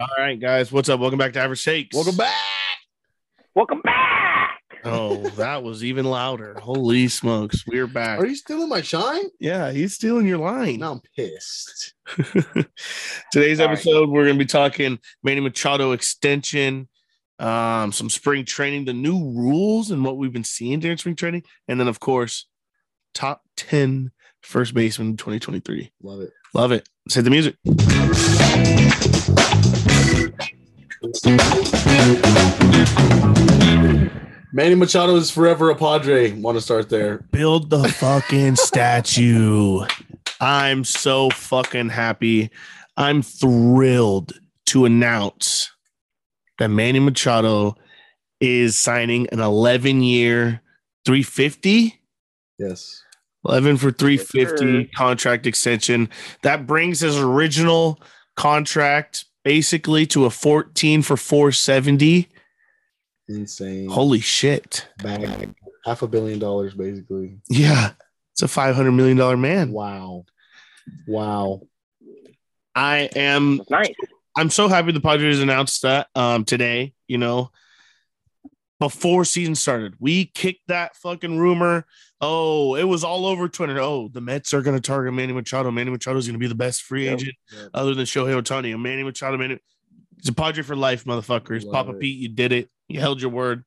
All right, guys, what's up? Welcome back to Average Takes. Welcome back. Welcome back. Oh, that was even louder. Holy smokes, we're back. Are you stealing my shine? yeah, he's stealing your line. Now I'm pissed. Today's Sorry. episode, we're going to be talking Manny Machado extension, um, some spring training, the new rules and what we've been seeing during spring training, and then of course, top ten first baseman in 2023. Love it. Love it. Let's hit the music. Manny Machado is forever a Padre. Want to start there? Build the fucking statue. I'm so fucking happy. I'm thrilled to announce that Manny Machado is signing an 11 year 350 Yes. 11 for 350 Yes, contract extension. That brings his original contract basically to a 14 for 470. Insane. Holy shit. bag. Half a billion dollars, basically. Yeah. It's a 500 million dollar man. Wow. Wow. I am nice. I'm so happy the Padres announced that um today, you know, before season started. We kicked that fucking rumor. Oh, it was all over Twitter. Oh, the Mets are going to target Manny Machado. Manny Machado is going to be the best free Yep. agent Yep. other than Shohei Ohtani. Manny Machado, Manny. He's a Padre for life, motherfuckers. Love Papa it. Pete, you did it. You held your word.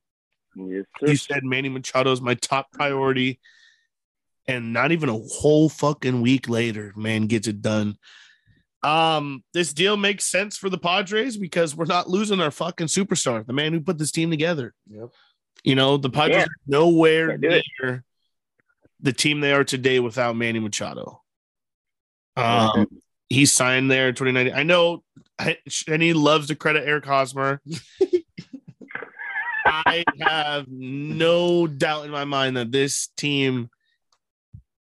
Yes, You said Manny Machado is my top priority. And not even a whole fucking week later, man gets it done. Um, this deal makes sense for the Padres because we're not losing our fucking superstar, the man who put this team together. Yep. You know, the Padres Yeah. are nowhere Can't it. near the team they are today without Manny Machado. Um, he signed there in 2019. I know, and he loves to credit Eric Hosmer. I have no doubt in my mind that this team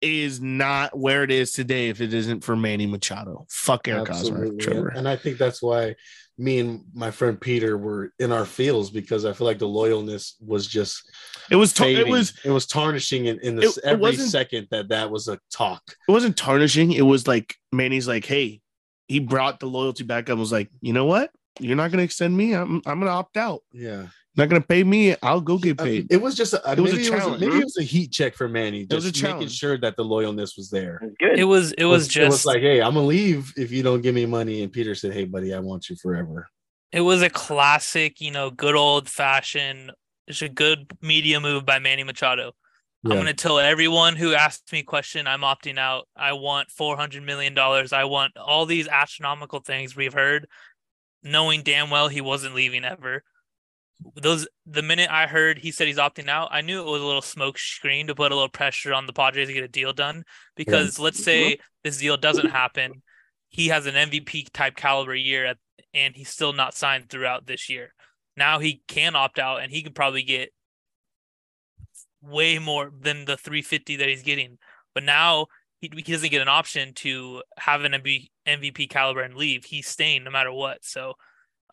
is not where it is today if it isn't for Manny Machado. Fuck Eric Absolutely. Trevor. And, and I think that's why me and my friend Peter were in our fields because I feel like the loyalness was just It was tar- it was it was tarnishing in, in this every second that that was a talk. it wasn't tarnishing. It was like Manny's like, hey, he brought the loyalty back up. and Was like, you know what? You're not going to extend me. I'm I'm going to opt out. Yeah. Not going to pay me. I'll go get Uh, paid. It was just a, It was a maybe, it was challenge. maybe it was a heat check for Manny. was a Just making challenge. sure that the loyalness was there. It's good. It was it was it just was like, hey, I'm gonna leave if you don't give me money. And Peter said, hey, buddy, I want you forever. it was a classic, you know, good old fashioned. It's a good media move by Manny Machado. I'm gonna tell everyone who asked me a question, I'm opting out. I want four hundred million dollars. I want all these astronomical things we've heard, knowing damn well he wasn't leaving ever. Those the minute I heard he said he's opting out, I knew it was a little smoke screen to put a little pressure on the Padres to get a deal done. Because let's say this deal doesn't happen, he has an MVP type caliber year at, and he's still not signed throughout this year. Now he can opt out and he could probably get way more than the 350 that he's getting. But now he, he doesn't get an option to have an MVP caliber and leave. He's staying no matter what. So,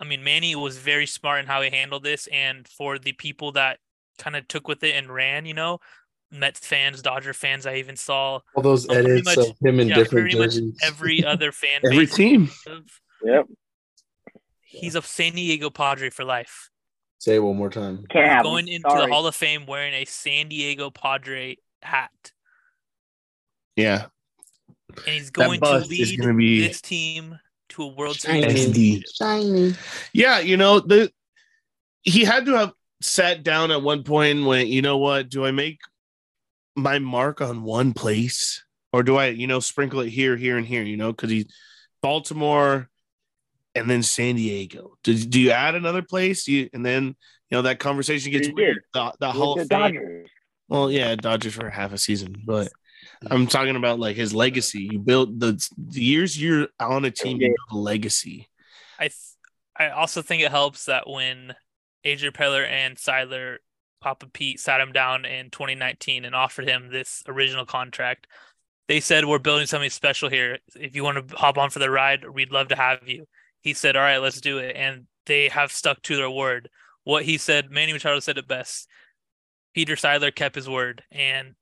I mean, Manny was very smart in how he handled this. And for the people that kind of took with it and ran, you know, Mets fans, Dodger fans, I even saw All those pretty edits much- of him in yeah, different pretty much jerseys. every other fan Every base team. of- Yep. he's a San Diego Padre for life. Say it one more time. Can't have Going into Sorry. the Hall of Fame wearing a San Diego Padre hat. Yeah. And he's going to lead gonna be this team to a World Shiny. Series. Shiny. Yeah, you know, the he had to have sat down at one point and went, you know what, do I make my mark on one place? Or do I, you know, sprinkle it here, here, and here, you know, because he's Baltimore and then San Diego. Do, do you add another place? You and then you know that conversation gets weird. The, the Hall of Fame. Dodgers. Well, yeah, Dodgers for half a season, but I'm talking about like his legacy. You build the, the years you're on a team, you build a legacy. I th- I also think it helps that when Adrian Preller and Seidler Papa Pete sat him down in 2019 and offered him this original contract, they said we're building something special here. If you want to hop on for the ride, we'd love to have you. He said, "All right, let's do it." And they have stuck to their word. What he said, Manny Machado said it best. Peter Seidler kept his word, and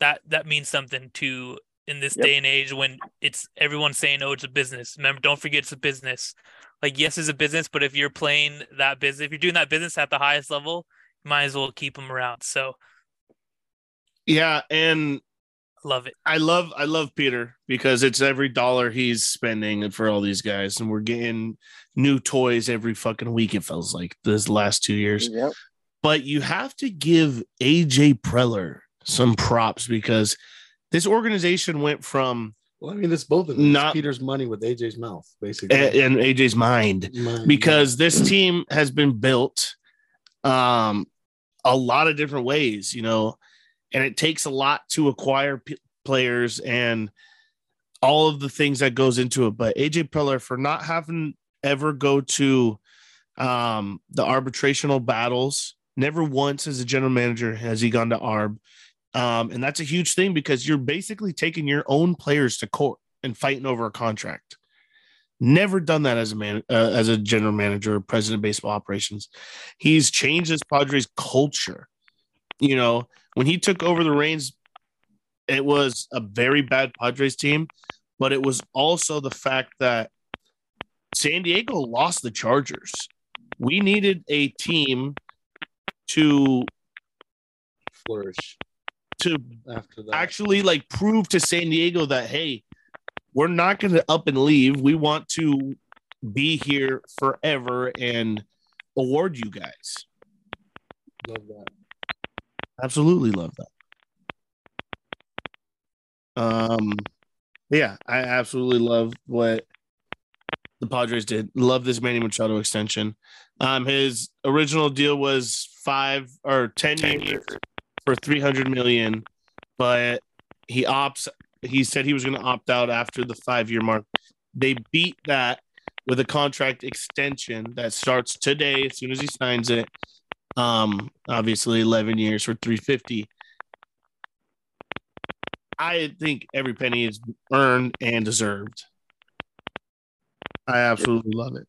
that that means something to in this Yep. day and age when it's everyone saying, "Oh, it's a business." Remember, don't forget it's a business. Like, yes, it's a business, but if you're playing that business, if you're doing that business at the highest level, you might as well keep them around. So, Yeah, and love it. I love I love Peter because it's every dollar he's spending for all these guys, and we're getting new toys every fucking week. It feels like this last two years. Yep. But you have to give AJ Preller some props because this organization went from Well, I mean, it's both of them. Not- It's Peter's money with AJ's mouth, basically. a- and AJ's mind Mine. because this team has been built um a lot of different ways you know and it takes a lot to acquire p- players and all of the things that goes into it but aj Preller for not having ever go to um the arbitrational battles never once as a general manager has he gone to arb um and that's a huge thing because you're basically taking your own players to court and fighting over a contract Never done that as a man, uh, as a general manager or president of baseball operations. He's changed this Padres culture. You know, when he took over the reins, it was a very bad Padres team, but it was also the fact that San Diego lost the Chargers. We needed a team to flourish to after that. actually like prove to San Diego that hey, we're not going to up and leave. We want to be here forever and award you guys. love that. Absolutely love that. Um, yeah, I absolutely love what the Padres did. Love this Manny Machado extension. Um, his original deal was five or ten years for three hundred million, but he opts. He said he was going to opt out after the five year mark. They beat that with a contract extension that starts today as soon as he signs it. Um, obviously, eleven years for three fifty. I think every penny is earned and deserved. I absolutely love it.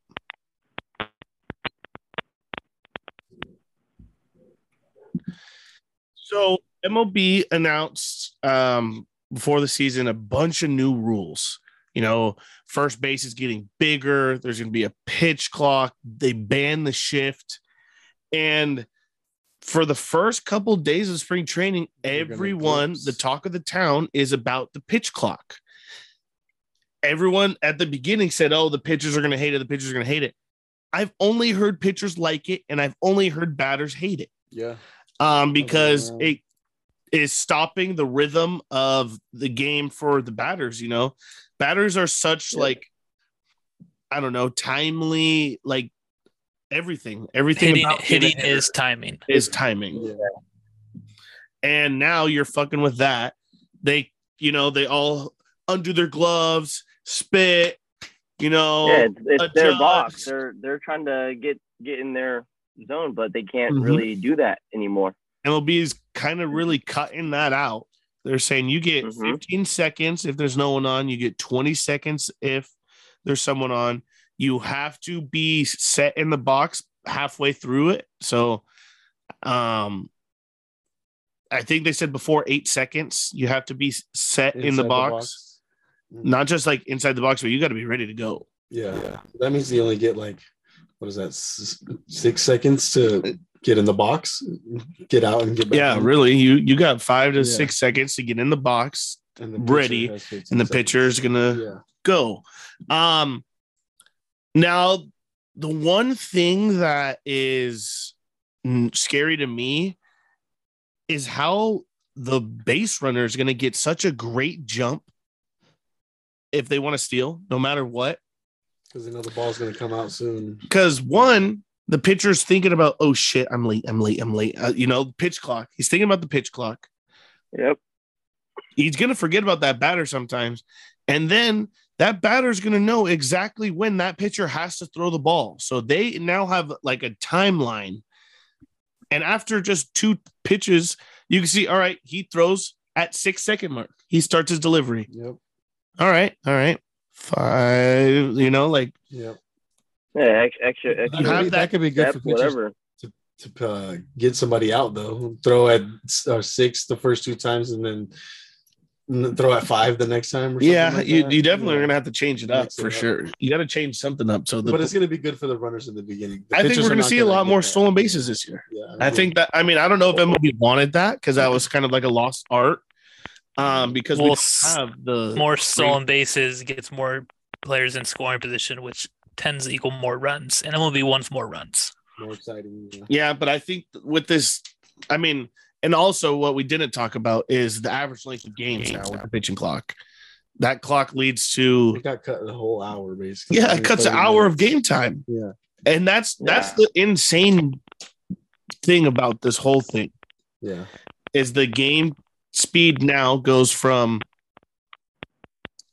So MLB announced um, before the season a bunch of new rules. You know, first base is getting bigger. There's going to be a pitch clock. They ban the shift, and for the first couple days of spring training, They're everyone, the talk of the town, is about the pitch clock. Everyone at the beginning said, "Oh, the pitchers are going to hate it. The pitchers are going to hate it." I've only heard pitchers like it, and I've only heard batters hate it Yeah. Um, because know. it is stopping the rhythm of the game for the batters. You know, batters are such Yeah. like I don't know, timely, like everything. Everything Hitting, about hitting hitting is timing. is timing, Yeah. and now you're fucking with that. They, you know, they all undo their gloves, spit. You know, yeah, it's, it's their box. They're they're trying to get get in their zone, but they can't Mhm. really do that anymore. MLB is kind of really cutting that out. They're saying you get Mhm. 15 seconds if there's no one on, you get 20 seconds if there's someone on. You have to be set in the box halfway through it. So um I think they said before 8 seconds you have to be set in the Inside box. Not just like inside the box, but you got to be ready to go. Yeah. Yeah. That means you only get like, what is that, six seconds to get in the box, get out and get back. Yeah, in? really. You you got 5 to Yeah. 6 seconds to get in the box And the ready, and the seconds. pitcher is going to Yeah. go. Um now the one thing that is scary to me is how the base runner is going to get such a great jump if they want to steal no matter what Because they know the ball's going to come out soon. because one the pitcher's thinking about oh shit i'm late i'm late i'm late uh, you know pitch clock he's thinking about the pitch clock Yep. he's going to forget about that batter sometimes. And then that batter's going to know exactly when that pitcher has to throw the ball. So they now have like a timeline. And after just two pitches, you can see, all right, he throws at six second mark. He starts his delivery. Yep. All right. All right. Five, you know, like yeah, Yeah, ex- extra That extra could, be, that that could be good step, for pitchers whatever. to uh, get somebody out though. Throw at uh, six the first two times, and then throw at five the next time. Or Yeah, like you, you definitely Yeah. are gonna have to change it up Mix it for up. sure. You got to change something up. So the, but it's going to be good for the runners in the beginning. The I think we're gonna not see a lot more that. stolen bases this year. Yeah, I think that I mean I don't know if MLB wanted that because that was kind of like a lost art. Um, because we Well, don't have the More stolen bases gets more players in scoring position, which tends to equal more runs, and MLB wants more runs. more exciting. Yeah. Yeah, but I think with this, I mean, and also what we didn't talk about is the average length of games now with the pitching clock. That clock leads to It got cut the whole hour basically. yeah, it cuts an 30 hour of game time, Yeah, and that's that's Yeah. the insane thing about this whole thing yeah, is the game speed now goes from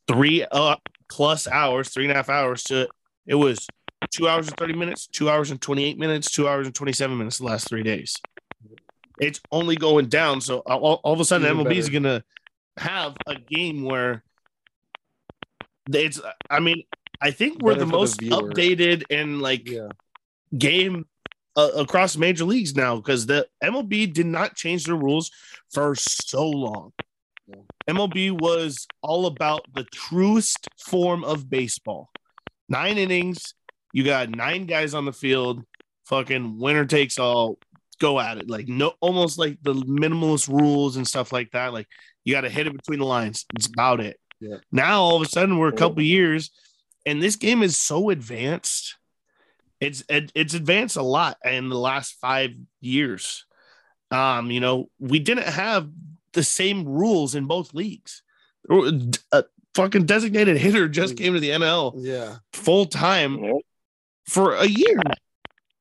three uh, plus hours, three and a half hours to it was two hours and 30 minutes, two hours and 28 minutes, two hours and 27 minutes the last three days. It's only going down. So all, all of a sudden, Even MLB is going to have a game where it's, I mean, I think we're Better the for the most updated and like yeah. game uh, across major leagues now because the MLB did not change their rules for so long. MLB was all about the truest form of baseball. Nine innings, you got nine guys on the field, fucking winner takes all, go at it. Like no almost like the minimalist rules and stuff like that. Like you got to hit it between the lines. It's about it. Yeah. Now all of a sudden we're a couple years and this game is so advanced it's it, it's advanced a lot in the last five years. Um, you know, we didn't have the same rules in both leagues. A fucking designated hitter just came to the NL Yeah, full time for a year.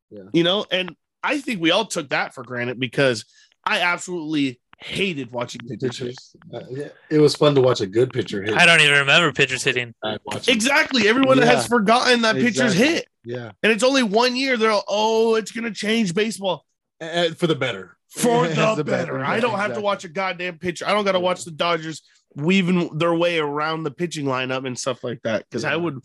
Yeah. You know, and I think we all took that for granted because I absolutely hated watching pitchers. pitchers. Uh, yeah, it was fun to watch a good pitcher hit. I don't even remember pitchers hitting. I watched him. Exactly. Everyone Yeah. has forgotten that pitchers hit. Yeah, And it's only one year. They're all, oh, it's gonna change baseball. and for the better. for Yeah, the, better. I don't have to watch a goddamn pitcher. I don't got to watch the Dodgers weaving their way around the pitching lineup and stuff like that. Because I would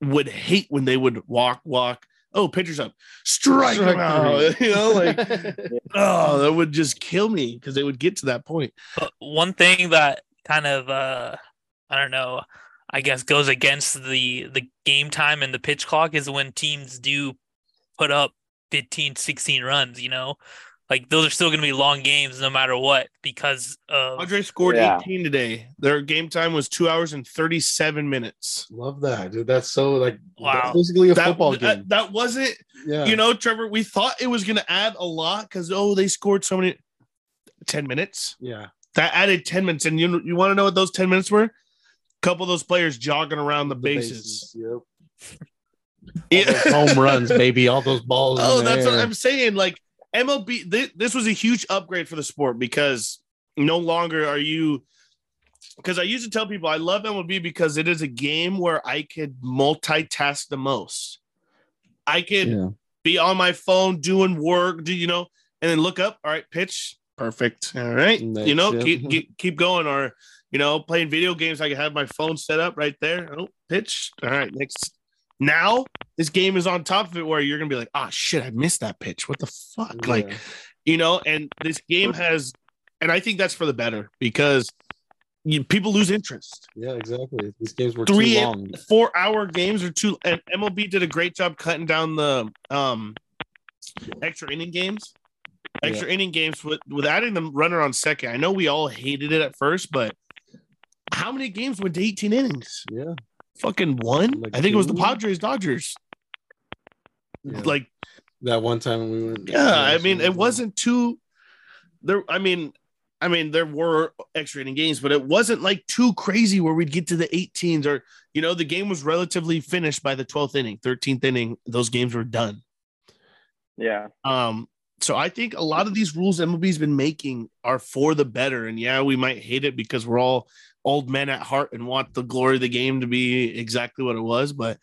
would hate when they would walk, walk. Oh, pitcher's up, strike, Strike him out. You know, like oh, that would just kill me because they would get to that point. But one thing that kind of uh I don't know, I guess goes against the the game time and the pitch clock is when teams do put up 15 16 runs, you know? Like those are still going to be long games no matter what because of Andre scored Yeah. 18 today. Their game time was two hours and 37 minutes. Love that, dude. That's so like Wow. that's basically a That, football that, game. that wasn't yeah, you know, Trevor, we thought it was going to add a lot because, oh, they scored so many 10 minutes. yeah, That added 10 minutes. And you, you want to know what those 10 minutes were? A couple of those players jogging around the, The bases. Yep. Yeah. All those home runs, baby. All those balls. oh, in the that's what. I'm saying. Like, MLB, this, this was a huge upgrade for the sport because no longer are you. Because I used to tell people I love MLB because it is a game where I could multitask the most. I could Yeah. be on my phone doing work, do you know, and then look up. All right, pitch, perfect. All right, you know, yep. keep, keep keep going. Or you know, playing video games, I can have my phone set up right there. Oh, pitch. All right, next. Now this game is on top of it, where you're gonna be like, oh shit, I missed that pitch. What the fuck? Like, you know, and this game has, and I think that's for the better because you, people lose interest yeah, exactly. These games were three too long. four hour games or two and MLB did a great job cutting down the um extra inning games. Extra inning games with with adding the runner on second. I know we all hated it at first, but how many games went to 18 innings? Yeah, Fucking one. Like I think it was the? Padres Dodgers. yeah. Like, that one time we went. yeah, I mean, it wasn't too there. I mean, I mean, there were extra inning games, but it wasn't like too crazy where we'd get to the 18s or you know, the game was relatively finished by the 12th inning, 13th inning. Those games were done. Yeah. Um, so I think a lot of these rules MLB's been making are for the better. And yeah, we might hate it because we're all old men at heart and want the glory of the game to be exactly what it was, but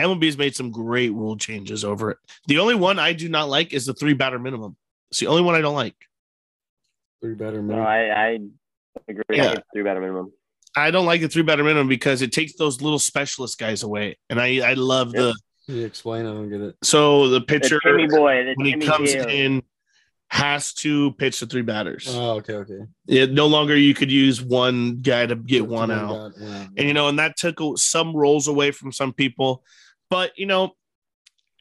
MLB's made some great rule changes over it. The only one I do not like is the three batter minimum. It's the only one I don't like. three better No. I I agree. Yeah. It's three better minimum. I don't like the three batter minimum because it takes those little specialist guys away. And I, I love the you explain? I don't get it. so the The pitcher Timmy boy, the when he comes Hill. in, has to pitch to three batters. Oh, okay, okay. It, no longer you could use one guy to get one out. got- wow. and you know, and that took some roles away from some people, but you know,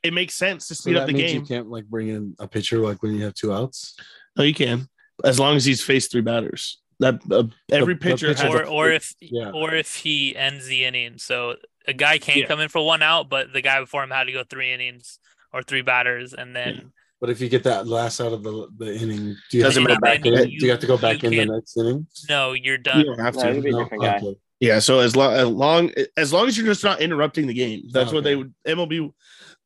it makes sense to So speed up that the game. you can't like bring in a pitcher like when you have two outs. No, you can, as long as he's faced three batters. That uh, every the pitcher pitcher- has or a- or if Yeah. or if he ends the inning. So a guy can Yeah. come in for one out, but the guy before him had to go three innings or three batters, and then Yeah. But if you get that last out of the, the inning, do you Doesn't have to go back in? Then do you have to go back in the next inning? no, you're done. you done. don't have to. he'd be a No? guy. Okay. Yeah, so as long as long as long as you're just not interrupting the game, that's what they would. MLB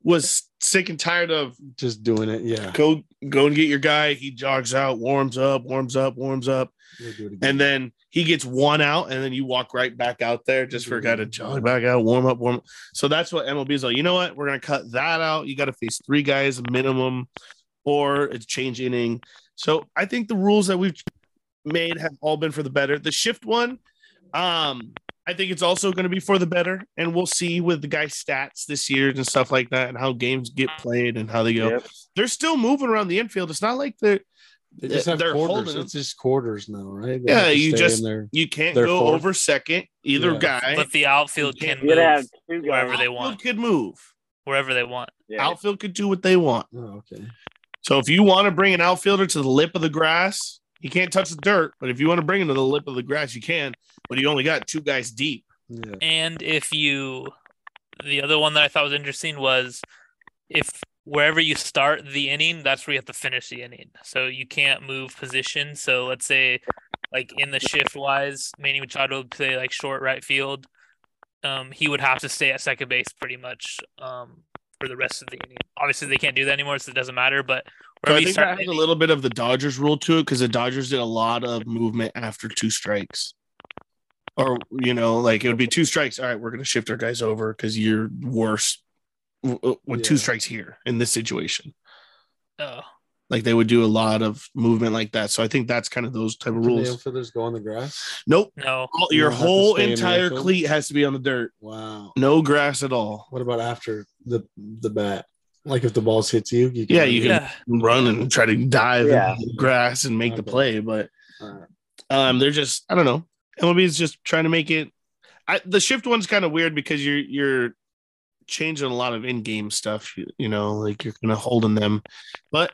was sick and tired of. Just doing it. Yeah. Go go and get your guy. He jogs out, warms up, warms up, warms up, We'll do it again. and then he gets one out, and then you walk right back out there just for a guy to jog back out, warm up, warm. Up. So that's what MLB is like. You know what? We're gonna cut that out. You got to face three guys minimum, or it's change inning. So I think the rules that we've made have all been for the better. The shift one, um, I think it's also going to be for the better, and we'll see with the guy's stats this year and stuff like that, and how games get played and how they go. Yep. They're still moving around the infield. It's not like they're they just have they're quarters. holding It's just quarters now, right? They Yeah, you just- in you can't go fourth. over second either Yeah. guy. But the outfield can can't- You gotta have two wherever guys. they Outfield want, could move. wherever they want. Yeah. Outfield could do what they want. Oh, okay. So if you want to bring an outfielder to the lip of the grass, he can't touch the dirt. But if you want to bring him to the lip of the grass, you can. But you only got two guys deep. Yeah. And if you, the other one that I thought was interesting was if wherever you start the inning, that's where you have to finish the inning. So you can't move position. So let's say, like in the shift wise, Manny Machado would play like short right field. Um, he would have to stay at second base pretty much um, for the rest of the inning. Obviously, they can't do that anymore, so it doesn't matter. But So I you think that has a little bit of the Dodgers rule to it because the Dodgers did a lot of movement after two strikes. Or, you know, like it would be two strikes. All right, we're going to shift our guys over because you're worse w- with two strikes here in this situation. oh, Like they would do a lot of movement like that. So I think that's kind of those type of Can the rules. outfielders go on the grass? Nope. no, All- You your don't have to whole stay in the entire cleat has to be on the dirt. Wow. No grass at all. What about after the the bat? Like if the balls hits you, you Yeah, you can- yeah, Run and try to dive Yeah. in the grass and make the play, but Alright. um, they're just I don't know. MLB is just trying to make it. I, the shift one's kind of weird because you're you're changing a lot of in-game stuff. You, you know, like you're kind of holding them, but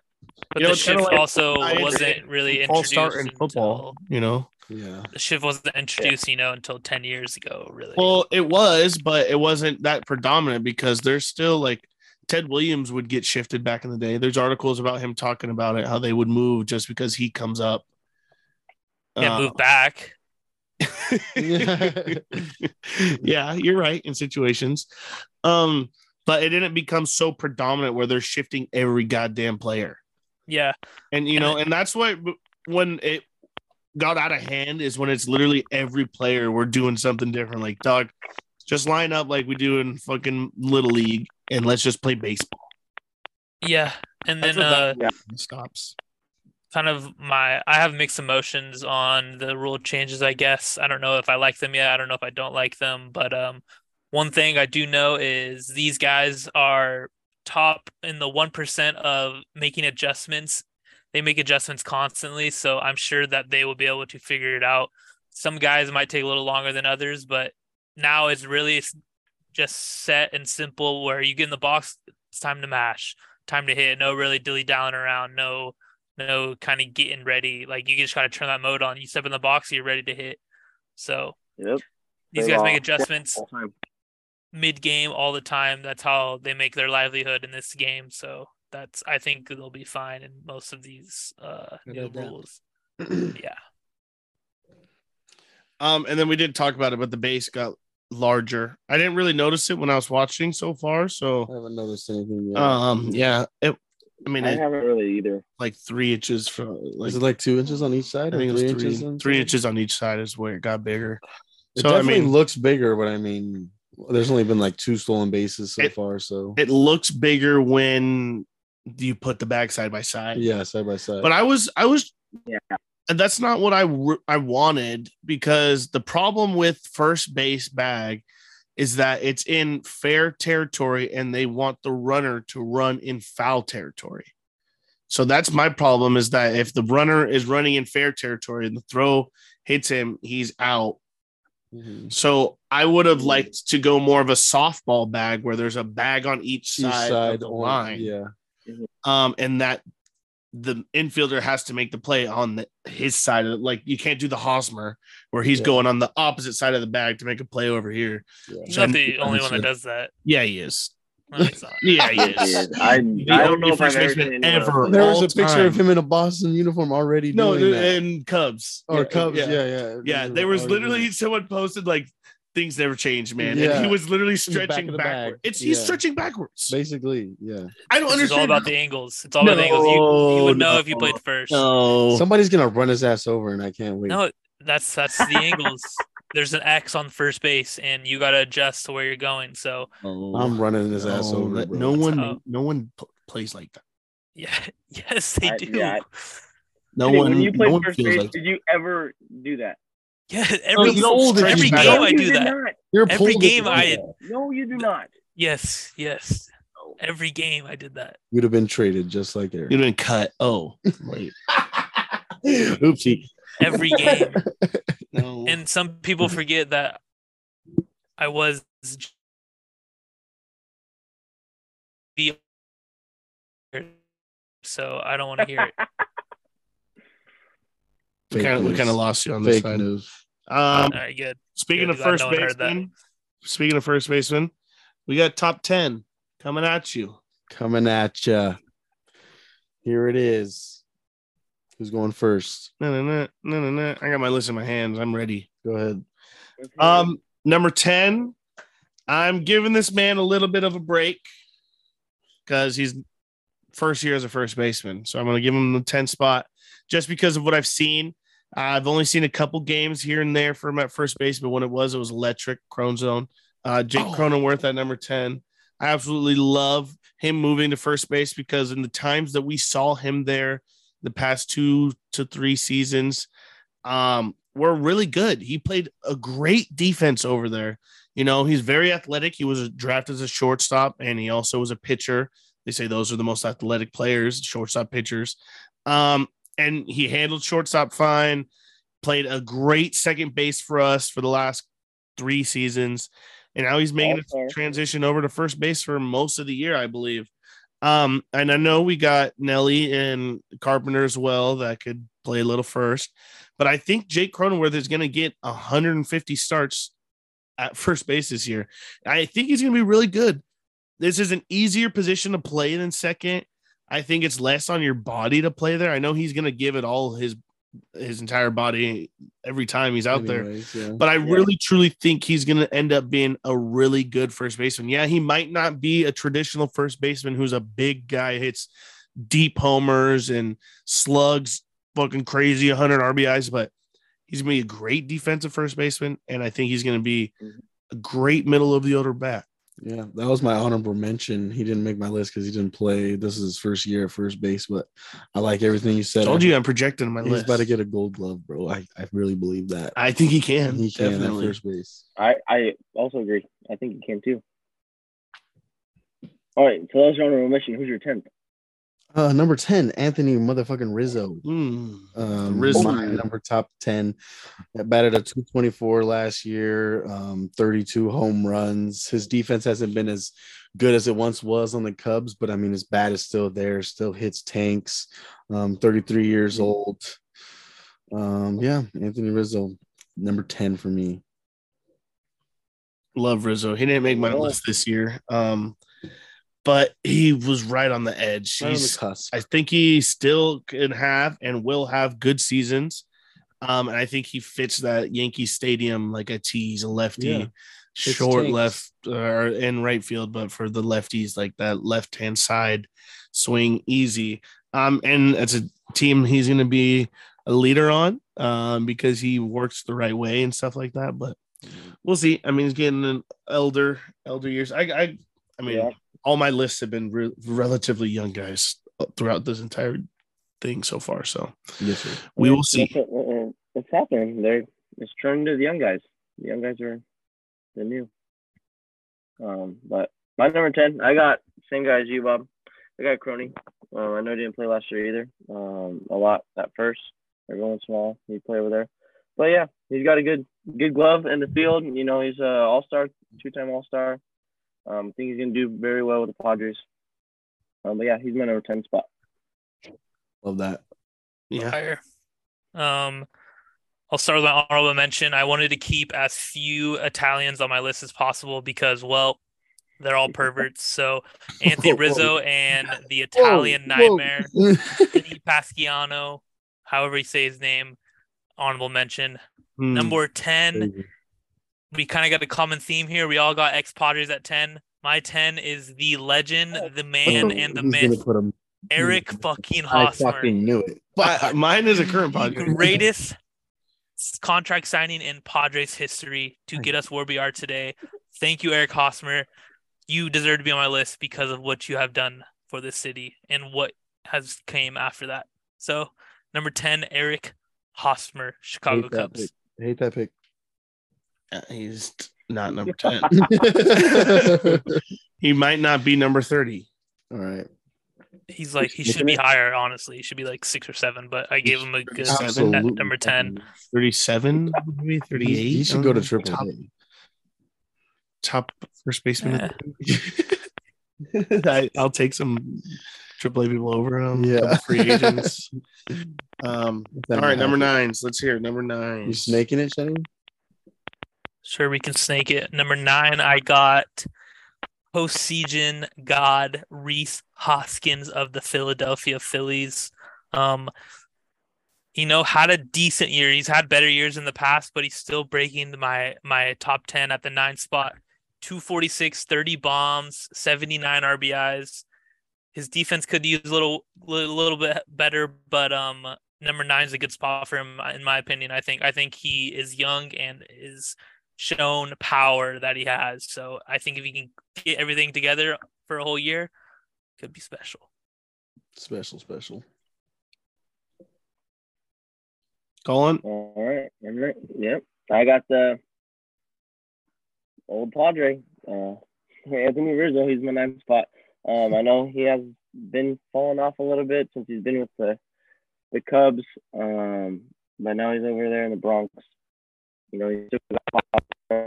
but You know, the it's shift like also wasn't really false introduced start in football. until- You know, Yeah. the shift wasn't introduced, you know, until ten years ago. Really. well, it was, but it wasn't that predominant because there's still like Ted Williams would get shifted back in the day. There's articles about him talking about it, how they would move just because he comes up. yeah, Uh, move back. yeah, you're right in situations. Um, but it didn't become so predominant where they're shifting every goddamn player. Yeah, And you know, and that's why when it got out of hand is when it's literally every player we're doing something different. Like, dog, just line up like we do in fucking little league and let's just play baseball. yeah, and That's then uh, that stops. Kind of my I have mixed emotions on the rule changes. I guess I don't know if I like them yet. I don't know if I don't like them, but um, one thing I do know is these guys are top in the one percent of making adjustments. They make adjustments constantly, so I'm sure that they will be able to figure it out. Some guys might take a little longer than others, but now it's really just set and simple. Where you get in the box, it's time to mash, time to hit. No really dilly dallying around. No no kind of getting ready. Like you just gotta turn that mode on. You step in the box, you're ready to hit. So Yep. these They guys all- make adjustments all the time. mid game all the time. That's how they make their livelihood in this game. So that's I think they'll be fine in most of these uh new rules. Yeah. Um, and then we didn't talk about it, but the base got larger. I didn't really notice it when I was watching so far. So I haven't noticed anything yet. um, yeah, it. I mean, I it, haven't really either. like three inches from like Is it like two inches on each side? I think it was three three, inches? on three inches on each side is where it got bigger. It So, I mean- looks bigger, but I mean, there's only been like two stolen bases so It- far. So It looks bigger when you put the bag side by side. yeah, side by side. But I was, I was, Yeah. and that's not what I I wanted because the problem with first base bag is that it's in fair territory and they want the runner to run in foul territory. So that's my problem is that if the runner is running in fair territory and the throw hits him, he's out. Mhm. So I would have liked to go more of a softball bag where there's a bag on each Each side, of the on- line. Yeah. Um, and that the infielder has to make the play on the, his side of it. Like you can't do the Hosmer where he's Yeah. going on the opposite side of the bag to make a play over here. yeah. He's not the only one that does that. Yeah, he is. No. Yeah, he He is. is. I, I The don't only know if I've first ever baseman ever. else. There was a picture of him in a Boston uniform already No, doing that. and Cubs or Yeah, Cubs. Yeah, Yeah, yeah. yeah. There was literally someone posted like things never change, man. And he was literally the back stretching of the bag. backward. It's he's Yeah. stretching backwards. basically, yeah. I don't This is all about the angles. It's all about the angles. You, you would know if you played first. no. Somebody's gonna run his ass over, and I can't wait. No, that's that's the angles. There's an X on first base, and you got to adjust to where you're going. So oh. I'm running his ass No, over. bro. no one, how- no one p- plays like that. yeah, yes, they I- do. yeah, I- No Kenny, one, when you no played one first feels base, like. did you ever do that? Yeah, every you don't every back. game no, I do did that. You're every game I- over. No, you do not. Yes, yes. Every game I did that. You'd have been traded just like Eric. You didn't cut. Oh, wait. Oopsie. Every game. No. and some people forget that I was the so I don't want to hear it. We Fake kind of we kind of lost you on this Fake side. news. Um, All right, good. speaking Good, of glad first no one heard that. baseman, speaking of first baseman, we got top ten coming at you. Coming at you. Here it is. Who's going first? No, no, no, no, no, no. I got my list in my hands. I'm ready. Go ahead. Um, number 10, I'm giving this man a little bit of a break because he's first year as a first baseman. So I'm going to give him the 10 spot just because of what I've seen. I've only seen a couple games here and there from at first base, but when it was, it was electric, Crone Zone. Uh, Jake Oh. Cronenworth at number 10. I absolutely love him moving to first base because in the times that we saw him there the past two to three seasons, um, were really good. He played a great defense over there. You know, he's very athletic. He was drafted as a shortstop and he also was a pitcher. They say those are the most athletic players, shortstop pitchers. Um, and he handled shortstop fine, played a great second base for us for the last three seasons. And now he's making All-star. a transition over to first base for most of the year, I believe. Um, and I know we got Nelly and Carpenter as well that could play a little first, but I think Jake Cronenworth is going to get 150 starts at first base this year. I think he's going to be really good. This is an easier position to play than second. I think it's less on your body to play there. I know he's going to give it all his his entire body every time he's out there. Yeah. But I Yeah. really truly think he's going to end up being a really good first baseman. Yeah, he might not be a traditional first baseman who's a big guy, hits deep homers and slugs fucking crazy 100 RBIs, but he's going to be a great defensive first baseman. And I think he's going to be Mhm. a great middle of the order bat. Yeah, that was my honorable mention. He didn't make my list because he didn't play. This is his first year at first base, but I like everything you said. Told you I'm projecting my he's list. He's about to get a gold glove, bro. I, I really believe that. I think he can. he can at first base. I, I also agree. I think he can too. All right, so that's your honorable mention. Who's your tenth? Uh, number 10, Anthony motherfucking Rizzo. Mm. Um, Rizzo. number top 10. Batted a 224 last year, um, 32 home runs. His defense hasn't been as good as it once was on the Cubs, but I mean, his bat is still there, still hits tanks. Um, 33 years old. Um, yeah, Anthony Rizzo, number 10 for me. Love Rizzo. He didn't make my list this year. Um, but he was right on the edge. Right on the He's. I think he still can have and will have good seasons. Um, and I think he fits that Yankee Stadium like a tease, a lefty, Yeah. short tanks. left or in right field, but for the lefties, like that left hand side swing easy. Um, and it's a team he's going to be a leader on um, because he works the right way and stuff like that. But we'll see. I mean, he's getting an elder, elder years. I, I, I mean, Yeah. All my lists have been re- relatively young guys throughout this entire thing so far. So Yes, sir. we will see. That's what, uh, what's happening. They're it's turning to the young guys. The young guys are the new. Um, but my number ten, I got same guy as you, Bob. I got Crony. Um, I know he didn't play last year either. Um, a lot at first. Every once in a while he play over there. But yeah, he's got a good good glove in the field. You know, he's a all star, two time all star. Um, I think he's gonna do very well with the Padres. Um, but yeah, he's my number ten spot. Love that. Yeah. Fire. Um, I'll start with my honorable mention. I wanted to keep as few Italians on my list as possible because, well, they're all perverts. So Anthony Rizzo and the Italian nightmare, Vinny Pasquiano, however you say his name, honorable mention. Hmm. Number 10, we kind of got a common theme here. We all got ex Padres at 10. My 10 is the legend, oh. the man, and the Who's myth, put him? Eric fucking I Hosmer. fucking knew it. But mine is a current the Padre. greatest contract signing in Padres history to get us where we are today. Thank you, Eric Hosmer. You deserve to be on my list because of what you have done for this city and what has came after that. So, number 10, Eric Hosmer, Chicago Hate that Cubs. pick. Hate that pick. He's not number 10. he might not be number 30. All right. He's like, he should be higher, honestly. He should be like six or seven, but I gave him a good Absolutely. at number 10. 37, maybe 38. He, he should go to triple top, A. top first baseman. I, I'll take some triple A people over him. Yeah. free agents. um, all right, might number happen. nines. Let's hear it. number nine. You snaking it, Shane? Sure, we can snake it. Number nine, I got postseason god Rhys Hoskins of the Philadelphia Phillies. Um, you know, had a decent year. He's had better years in the past, but he's still breaking my my top ten at the nine spot. 246, 30 bombs, 79 RBIs. His defense could use a little little, little bit better, but um number nine is a good spot for him in my opinion. I think I think he is young and is shown power that he has. So I think if he can get everything together for a whole year, could be special. Special, special. Colin. All right. All right. Yep. I got the old Padre, uh, Anthony Rizzo. He's my ninth spot. Um, I know he has been falling off a little bit since he's been with the the Cubs. Um, but now he's over there in the Bronx. You know, he's still All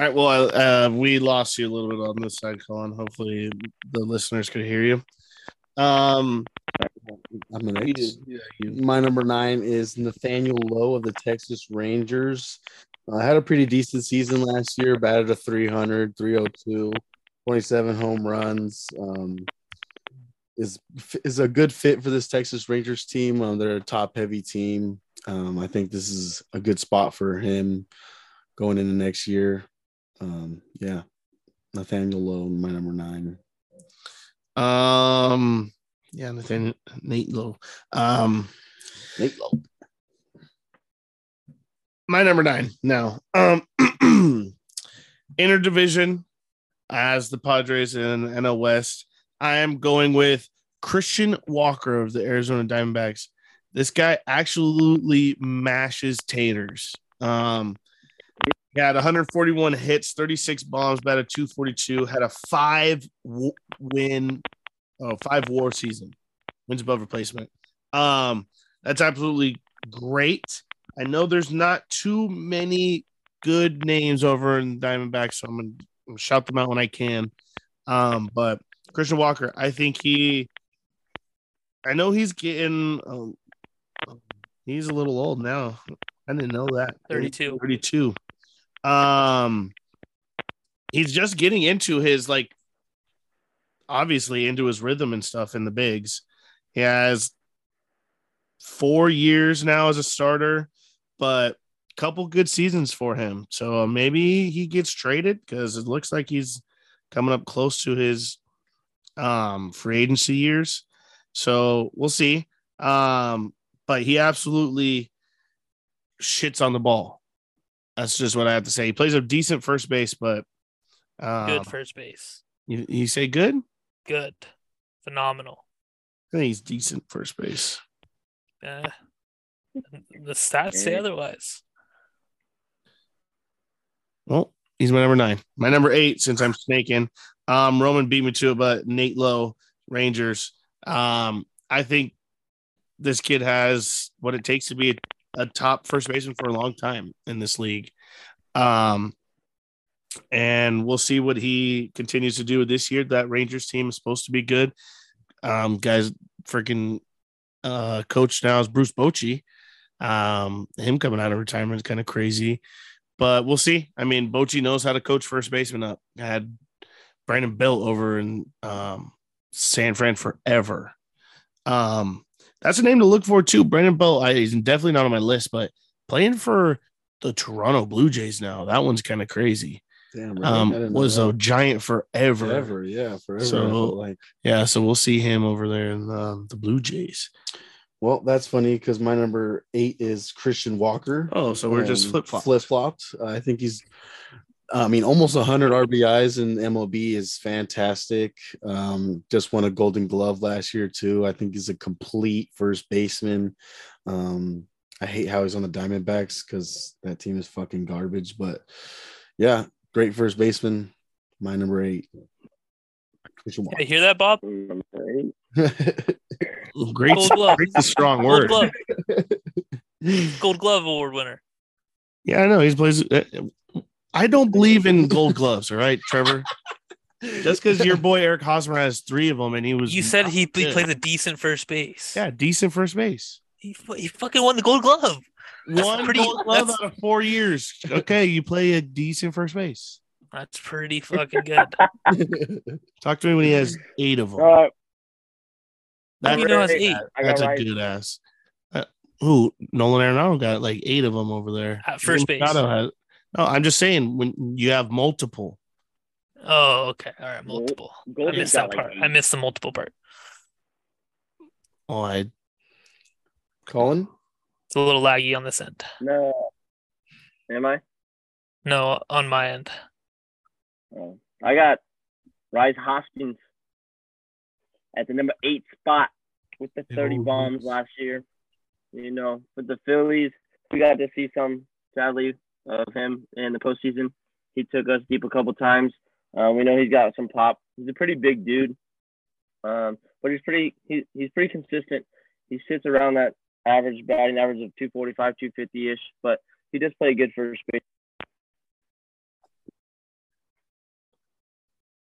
right. Well, uh, we lost you a little bit on this side, Colin. Hopefully, the listeners could hear you. Um, I'm the you next. yeah, My number nine is Nathaniel Lowe of the Texas Rangers. Uh, had a pretty decent season last year, batted a 300, 302, 27 home runs. Um, is is a good fit for this Texas Rangers team. Um, they're a top heavy team. Um, I think this is a good spot for him going into next year. Um, yeah, Nathaniel Lowe, my number nine. Um, yeah, Nathan, Nate Lowe. Um, Nate Lowe. my number nine now. Um, interdivision as the Padres in NL West. I am going with Christian Walker of the Arizona Diamondbacks. This guy absolutely mashes taters. Um, he had 141 hits, 36 bombs, batted 242, had a five win, oh, five war season, wins above replacement. Um, that's absolutely great. I know there's not too many good names over in Diamondbacks, so I'm gonna, I'm gonna shout them out when I can. Um, but Christian Walker, I think he, I know he's getting, um, he's a little old now. I didn't know that. 32. 32. Um, he's just getting into his like, obviously into his rhythm and stuff in the bigs. He has four years now as a starter, but a couple good seasons for him. So maybe he gets traded because it looks like he's coming up close to his um free agency years. So we'll see. Um, but he absolutely shits on the ball. That's just what I have to say. He plays a decent first base, but um, Good first base. you, you say good? Good, phenomenal. I think he's decent first base. Eh, the stats say otherwise. Well, he's my number nine. My number eight, since I'm snaking. Um, Roman beat me to it, but Nate Lowe, Rangers. Um, I think this kid has what it takes to be a, a top first baseman for a long time in this league. Um, and we'll see what he continues to do this year. That Rangers team is supposed to be good. Um, guys, freaking uh, coach now is Bruce Bochy. Um, him coming out of retirement is kind of crazy, but we'll see. I mean, Bochy knows how to coach first baseman up. I had Brandon Belt over in um, San Fran forever. Um, that's a name to look for too. Brandon Belt, I, he's definitely not on my list, but playing for the Toronto Blue Jays now, that one's kind of crazy. Damn? Um, was a giant forever. forever, yeah, forever. So- like Yeah, so we'll see him over there in the, the Blue Jays. well, that's funny because my number eight is Christian Walker. Oh, so we're just Um, flip flop. flip flopped. I think he's, I mean, almost 100 RBIs in MLB is fantastic. Um, just won a Golden Glove last year too. I think he's a complete first baseman. Um, I hate how he's on the Diamondbacks because that team is fucking garbage. But yeah, great first baseman. My number eight. Christian Yeah, you hear that, Bob? Number eight. Walker. Great, Gold glove. great a strong Gold word. glove, Gold Glove Award winner. Yeah, I know he's plays. uh, I don't believe in gold gloves. All right, Trevor. Just because your boy Eric Hosmer has three of them, and he was You said he, he good. plays a decent first base. yeah decent first base. He, he fucking won the Gold Glove. That's One pretty- gold glove that's- out of four years. Okay, you play a decent first base. That's pretty fucking good. Talk to me when he has eight of them. All right. That's, you know has eight? I got that's a right. good ass. Uh, who Nolan Arenado got like eight of them over there At first base. Machado Has, no, I'm just saying when you have multiple. Oh, okay. All right. Multiple. I missed that like part. eight. I missed the multiple part. Oh, I Colin? It's a little laggy on this end. No. Am I? No, on my end. Oh. I got Rise Hoskins at the number eight spot with the 30 Oh, bombs last year. You know, with the Phillies, we got to see some, sadly, of him in the postseason. He took us deep a couple times. Uh, we know he's got some pop. He's a pretty big dude, um, but he's pretty he, he's pretty consistent. He sits around that average batting average of 245, 250 ish, but he does play good first base.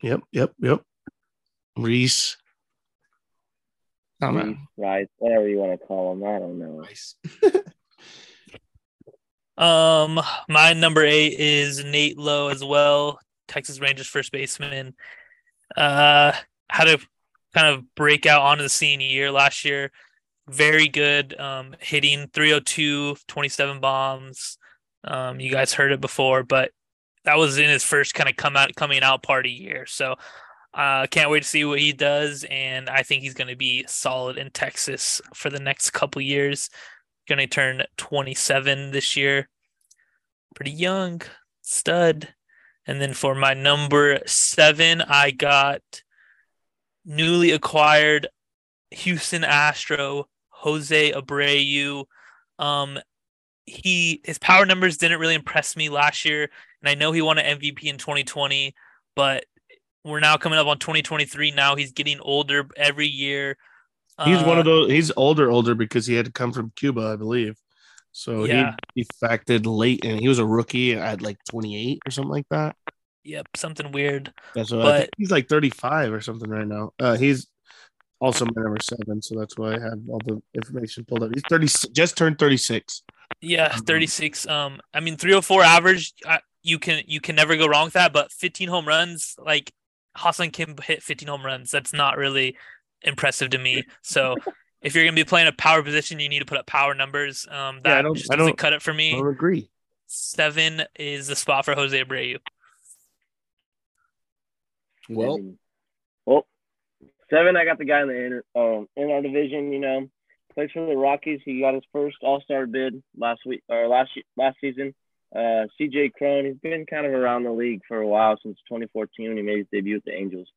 Yep, yep, yep. Reese. Oh, man. Reese, Rise, whatever you want to call him. I don't know. Nice. Um, my number eight is Nate Lowe as well, Texas Rangers first baseman. Uh, had a kind of breakout onto the scene year last year. Very good, um, hitting 302, 27 bombs. Um, you guys heard it before, but that was in his first kind of come out coming out party year. So, uh, can't wait to see what he does, and I think he's going to be solid in Texas for the next couple years going to turn 27 this year. Pretty young, stud. And then for my number seven, I got newly acquired Houston Astro Jose Abreu. Um, he his power numbers didn't really impress me last year, and I know he won an MVP in 2020, but we're now coming up on 2023. Now he's getting older every year. He's one Uh, of those. He's older, older because he had to come from Cuba, I believe. So Yeah. he defected late, and he was a rookie at like 28 or something like that. Yep, something weird. That's what But- He's like 35 or something right now. Uh, he's also my number seven, so that's why I have all the information pulled up. He's 30, just turned 36. Yeah, Um, 36. Um, I mean, 304 average. I, you can you can never go wrong with that. But 15 home runs, like Ha-Seong Kim hit 15 home runs. That's not really impressive to me. So if you're gonna be playing a power position, you need to put up power numbers. Um, Yeah, I don't- just I doesn't don't- cut it for I me. don't agree. Seven is the spot for Jose Abreu. Well, well, seven. I got the guy in the inter, um, in our division. You know, plays for the Rockies. He got his first All Star bid last week or last last season. Uh, CJ Cron. He's been kind of around the league for a while since 2014 when he made his debut with the Angels.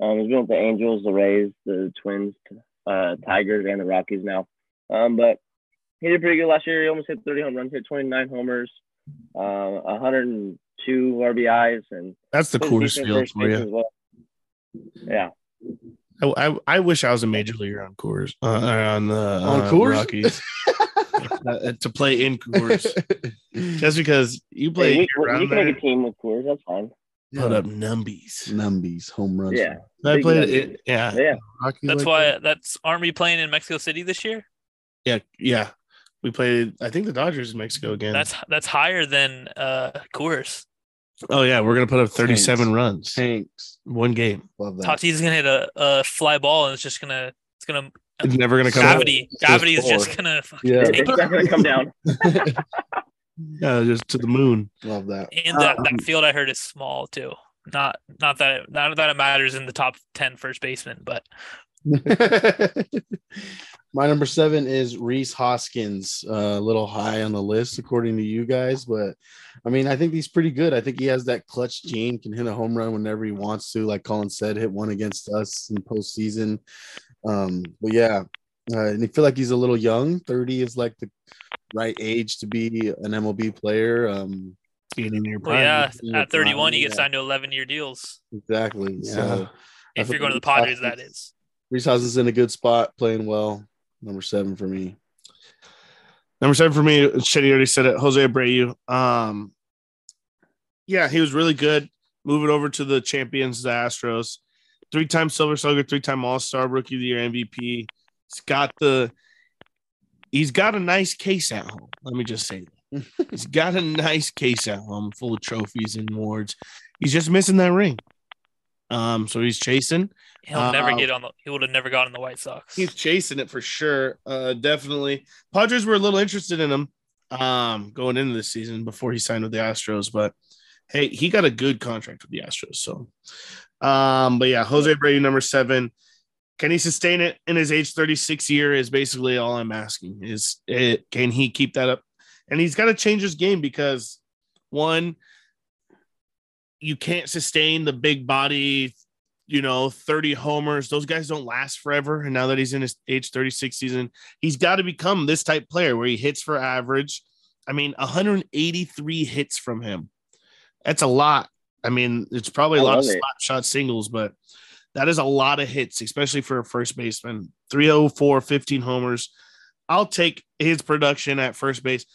Um, he's been with the Angels, the Rays, the Twins, uh, Tigers, and the Rockies now. Um, but he did pretty good last year. He almost hit 30 home runs, hit 29 homers, um, 102 RBIs, and That's the coolest field for you. well. Yeah, I, I, I wish I was a major leaguer on Coors uh, on the On uh, Coors? Rockies Uh, to play in Coors just because you hey, play we, year we can there, make a team with Coors. That's fine. put up numbies. Numbies, home runs. Yeah, I played it. Yeah, yeah. Rockies That's like why that. that's aren't we playing in Mexico City this year? Yeah, yeah. We played. I think the Dodgers in Mexico again. That's that's higher than uh Coors. oh yeah, we're gonna put up thirty-seven Tanks. runs Tanks. One game. Love that. Tatis is gonna hit a, a fly ball and it's just gonna it's gonna It's never gonna come gravity gravity is just gonna fucking Yeah. take It's not gonna come down. Yeah, just to the moon. Love that. And that, Um, that field I heard is small too. Not not that it, not that it matters in the top 10 first baseman, but My number seven is Rhys Hoskins. Uh, a little high on the list, according to you guys, but I mean, I think he's pretty good. I think he has that clutch gene, can hit a home run whenever he wants to. Like Colin said, hit one against us in postseason. Um, but yeah, uh, and I feel like he's a little young. Thirty is like the right age to be an MLB player. Um, Being in your well, prime. yeah, your at 31 prime, you get yeah. signed to 11 year deals. exactly. Yeah. So If you're going to the like Padres, that Hoskins- is. Rhys Hoskins in a good spot, playing well. Number seven for me. Number seven for me, Shetty already said it. Jose Abreu. Um, yeah, he was really good. Moving over to the champions, the Astros. Three-time Silver Slugger, three-time All-Star, Rookie of the Year, MVP. He's got the. He's got a nice case at home. Let me just say that. he's got a nice case at home, full of trophies and awards. He's just missing that ring. Um, so he's chasing. He'll never Uh, get on the he would have never gotten the White Sox. He's chasing it for sure. Uh, definitely. Padres were a little interested in him um, going into the season before he signed with the Astros, but hey, he got a good contract with the Astros. So, um, but yeah, Jose Abreu, number seven. Can he sustain it in his age 36 year? Is basically all I'm asking. Is it, can he keep that up? And he's got to change his game because one, you can't sustain the big body you know, 30 homers. Those guys don't last forever. And now that he's in his age 36 season, he's got to become this type player where he hits for average. I mean, 183 hits from him. That's a lot. I mean, it's probably a I lot of it. slap shot singles, but that is a lot of hits, especially for a first baseman. 304, 15 homers. I'll take his production at first base.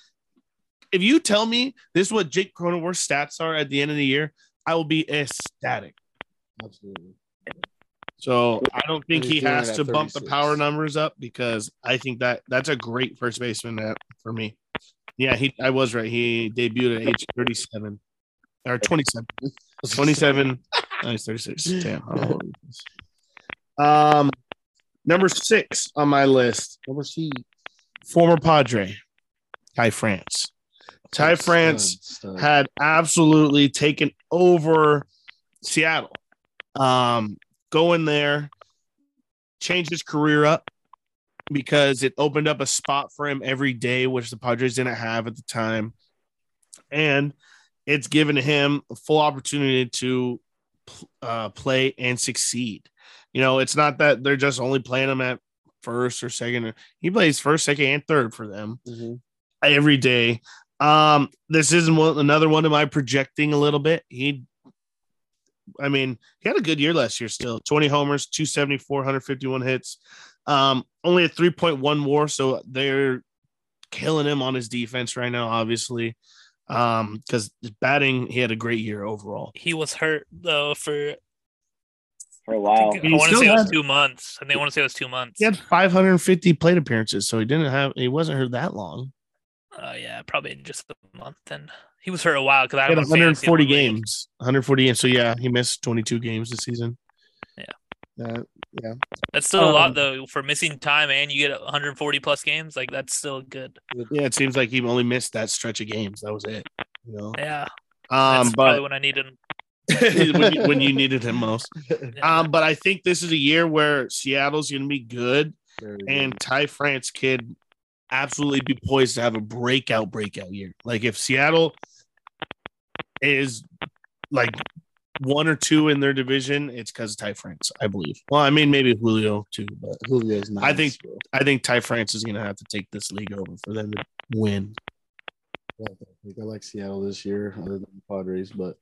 If you tell me this is what Jake Cronenworth's stats are at the end of the year, I will be ecstatic. Absolutely. So I don't think he has to bump the power numbers up because I think that that's a great first baseman that, for me. Yeah, he I was right. He debuted at age 37 or 27. 27. oh, he's 36. Damn. I don't know what. Um number six on my list, Number C. former Padre, Ty France. Ty France Stud, stud. had absolutely taken over Seattle. Um, go in there, change his career up because it opened up a spot for him every day, which the Padres didn't have at the time. And it's given him a full opportunity to uh, play and succeed. You know, it's not that they're just only playing him at first or second. He plays first, second, and third for them Mhm. every day. Um, this isn't one, another one of my projecting a little bit. He, I mean, he had a good year last year still 20 homers, 274, 151 hits, um, only a 3.1 war. So they're killing him on his defense right now, obviously. Um, because batting, he had a great year overall. He was hurt though for for a while. I He want to still say it was two months. I think I want to say it was two months. He had 550 plate appearances, so he didn't have, he wasn't hurt that long. Uh, yeah, probably in just a month. And he was hurt a while because I had had him on fantasy 140 in one league. games, 140 games. So yeah, he missed 22 games this season. Yeah. Uh, yeah. That's still a Um, lot though for missing time, and you get 140 plus games. Like that's still good. Yeah, it seems like he only missed that stretch of games. That was it. You know, Yeah, um, that's probably but when I needed him. when, you, when you needed him most. Yeah. Um, but I think this is a year where Seattle's going to be good, Very good. and Ty France kid absolutely be poised to have a breakout breakout year. Like if Seattle is like one or two in their division, it's because Ty France, I believe. Well, I mean, maybe Julio too, but Julio Julio's nice. I think-. I think Ty France is going to have to take this league over for them to win. Yeah, I think I like Seattle this year, other than the Padres. But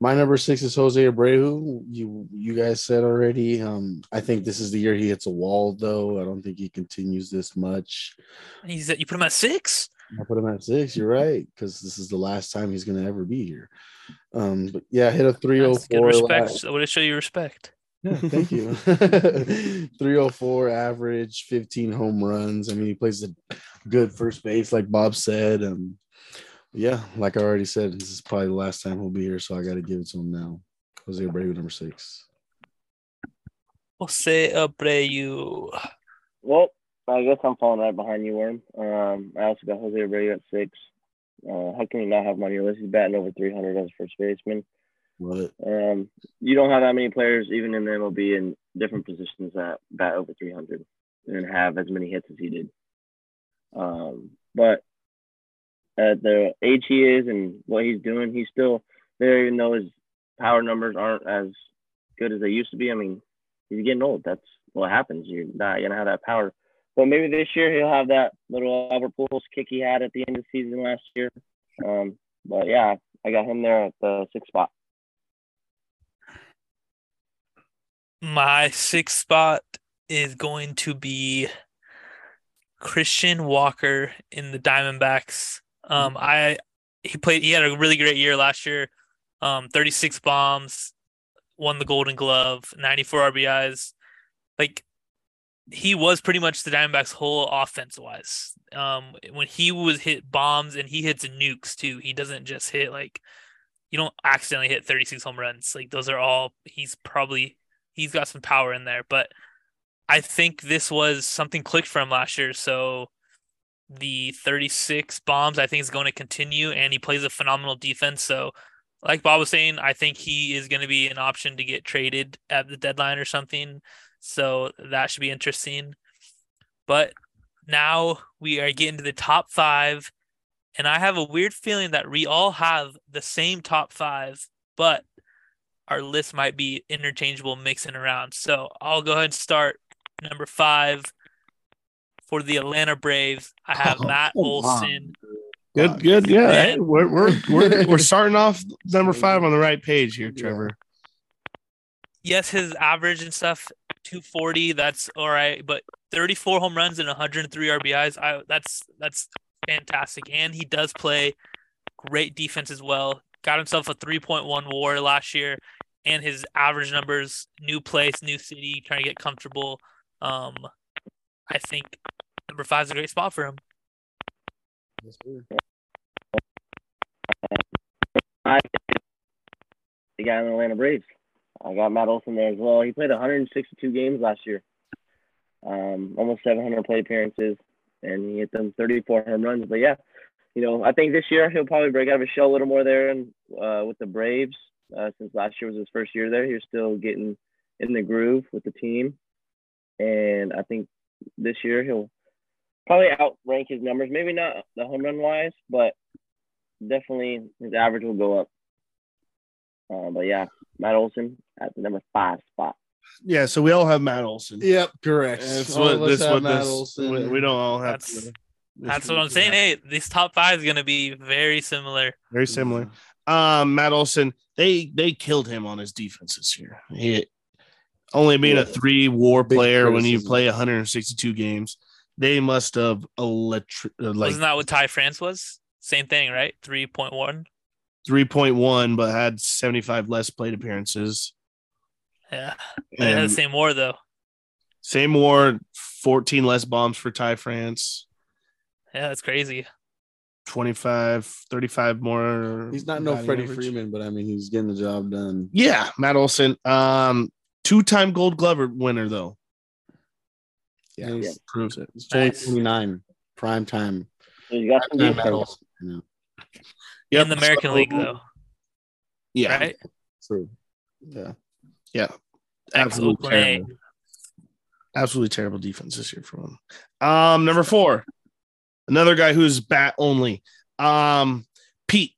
my number six is Jose Abreu. You you guys said already. Um, I think this is the year he hits a wall, though. I don't think he continues this much. He's you put him at six. I put him at six. You're right, because this is the last time he's going to ever be here. Um, but yeah, hit a 304. respect. last- I would show you respect. Yeah, thank you. 304 average, 15 home runs. I mean, he plays a good first base, like Bob said. Um, yeah, like I already said, this is probably the last time he'll be here, so I got to give it to him now. Jose Abreu, number six. Jose Abreu. Well, I guess I'm falling right behind you, Worm. Um, I also got Jose Abreu at six. Uh, how can you not have him on your list? He's batting over 300 as a first baseman. Love it. Um, you don't have that many players, even in the MLB, in different positions that bat over 300 and have as many hits as he did. Um, but at the age he is and what he's doing, he's still there, even though his power numbers aren't as good as they used to be. I mean, he's getting old. That's what happens. You're not to have that power. But maybe this year he'll have that little Albert Pujols kick he had at the end of the season last year. Um, but yeah, I got him there at the sixth spot. My sixth spot is going to be Christian Walker in the Diamondbacks. Um, I he played. He had a really great year last year. Um, 36 bombs, won the Golden Glove, 94 RBIs. Like he was pretty much the Diamondbacks' whole offense wise. Um, when he was hit bombs and he hits nukes too. He doesn't just hit like you don't accidentally hit 36 home runs. Like those are all he's probably he's got some power in there. But I think this was something clicked for him last year. So the 36 bombs I think is going to continue, and he plays a phenomenal defense. So, like Bob was saying, I think he is going to be an option to get traded at the deadline or something. So that should be interesting. But now we are getting to the top five, and I have a weird feeling that we all have the same top five, but our list might be interchangeable, mixing around. So I'll go ahead and start number five for the Atlanta Braves. I have Oh, Matt come. Olson. Good, good. Yeah, Yeah. hey, we're, we're we're we're starting off number five on the right page here, Trevor. Yes, his average and stuff, 240. That's all right, but 34 home runs and 103 RBIs. I that's that's fantastic, and he does play great defense as well. Got himself a 3.1 WAR last year, and his average numbers, new place, new city, trying to get comfortable. Um, I think number five is a great spot for him. Yes, sir. I the guy in the Atlanta Braves. I got Matt Olson there as well. He played 162 games last year, um, almost 700 plate appearances, and he hit them 34 home runs. But yeah, you know, I think this year he'll probably break out of his shell a little more there and uh, with the Braves. Uh, since last year was his first year there, he was still getting in the groove with the team, and I think this year he'll probably outrank his numbers. Maybe not the home run wise, but definitely his average will go up. Uh, but yeah, Matt Olson at the number five spot. Yeah, so we all have Matt Olson. Yep, correct. That's All what this have what this we, we don't all have. That's- to- That's what I'm saying. Hey, this top five is gonna be very similar. Very similar. Um, Matt Olson, they they killed him on his defense this year. He only being a three WAR Big player when you play 162 games, they must have electric like Wasn't that what Ty France was? Same thing, right? Three point one. 3.1, but had 75 less plate appearances. Yeah, it had the And same war though. same WAR, 14 less bombs for Ty France, Yeah, that's crazy. 25, 35 more. He's not no batting Freddie average. Freeman, but I mean, he's getting the job done. Yeah, Matt Olson. Um, two-time Gold Glover winner though. Yeah, he's, Proves it. he's only Nice. 29, prime time. So you got some Prime time Matt you know. Yep. In the American So- League though, Yeah, right? True. Yeah. Ex absolutely terrible. Absolutely terrible defense this year from him. Um, number four, another guy who's bat only. Um, Pete,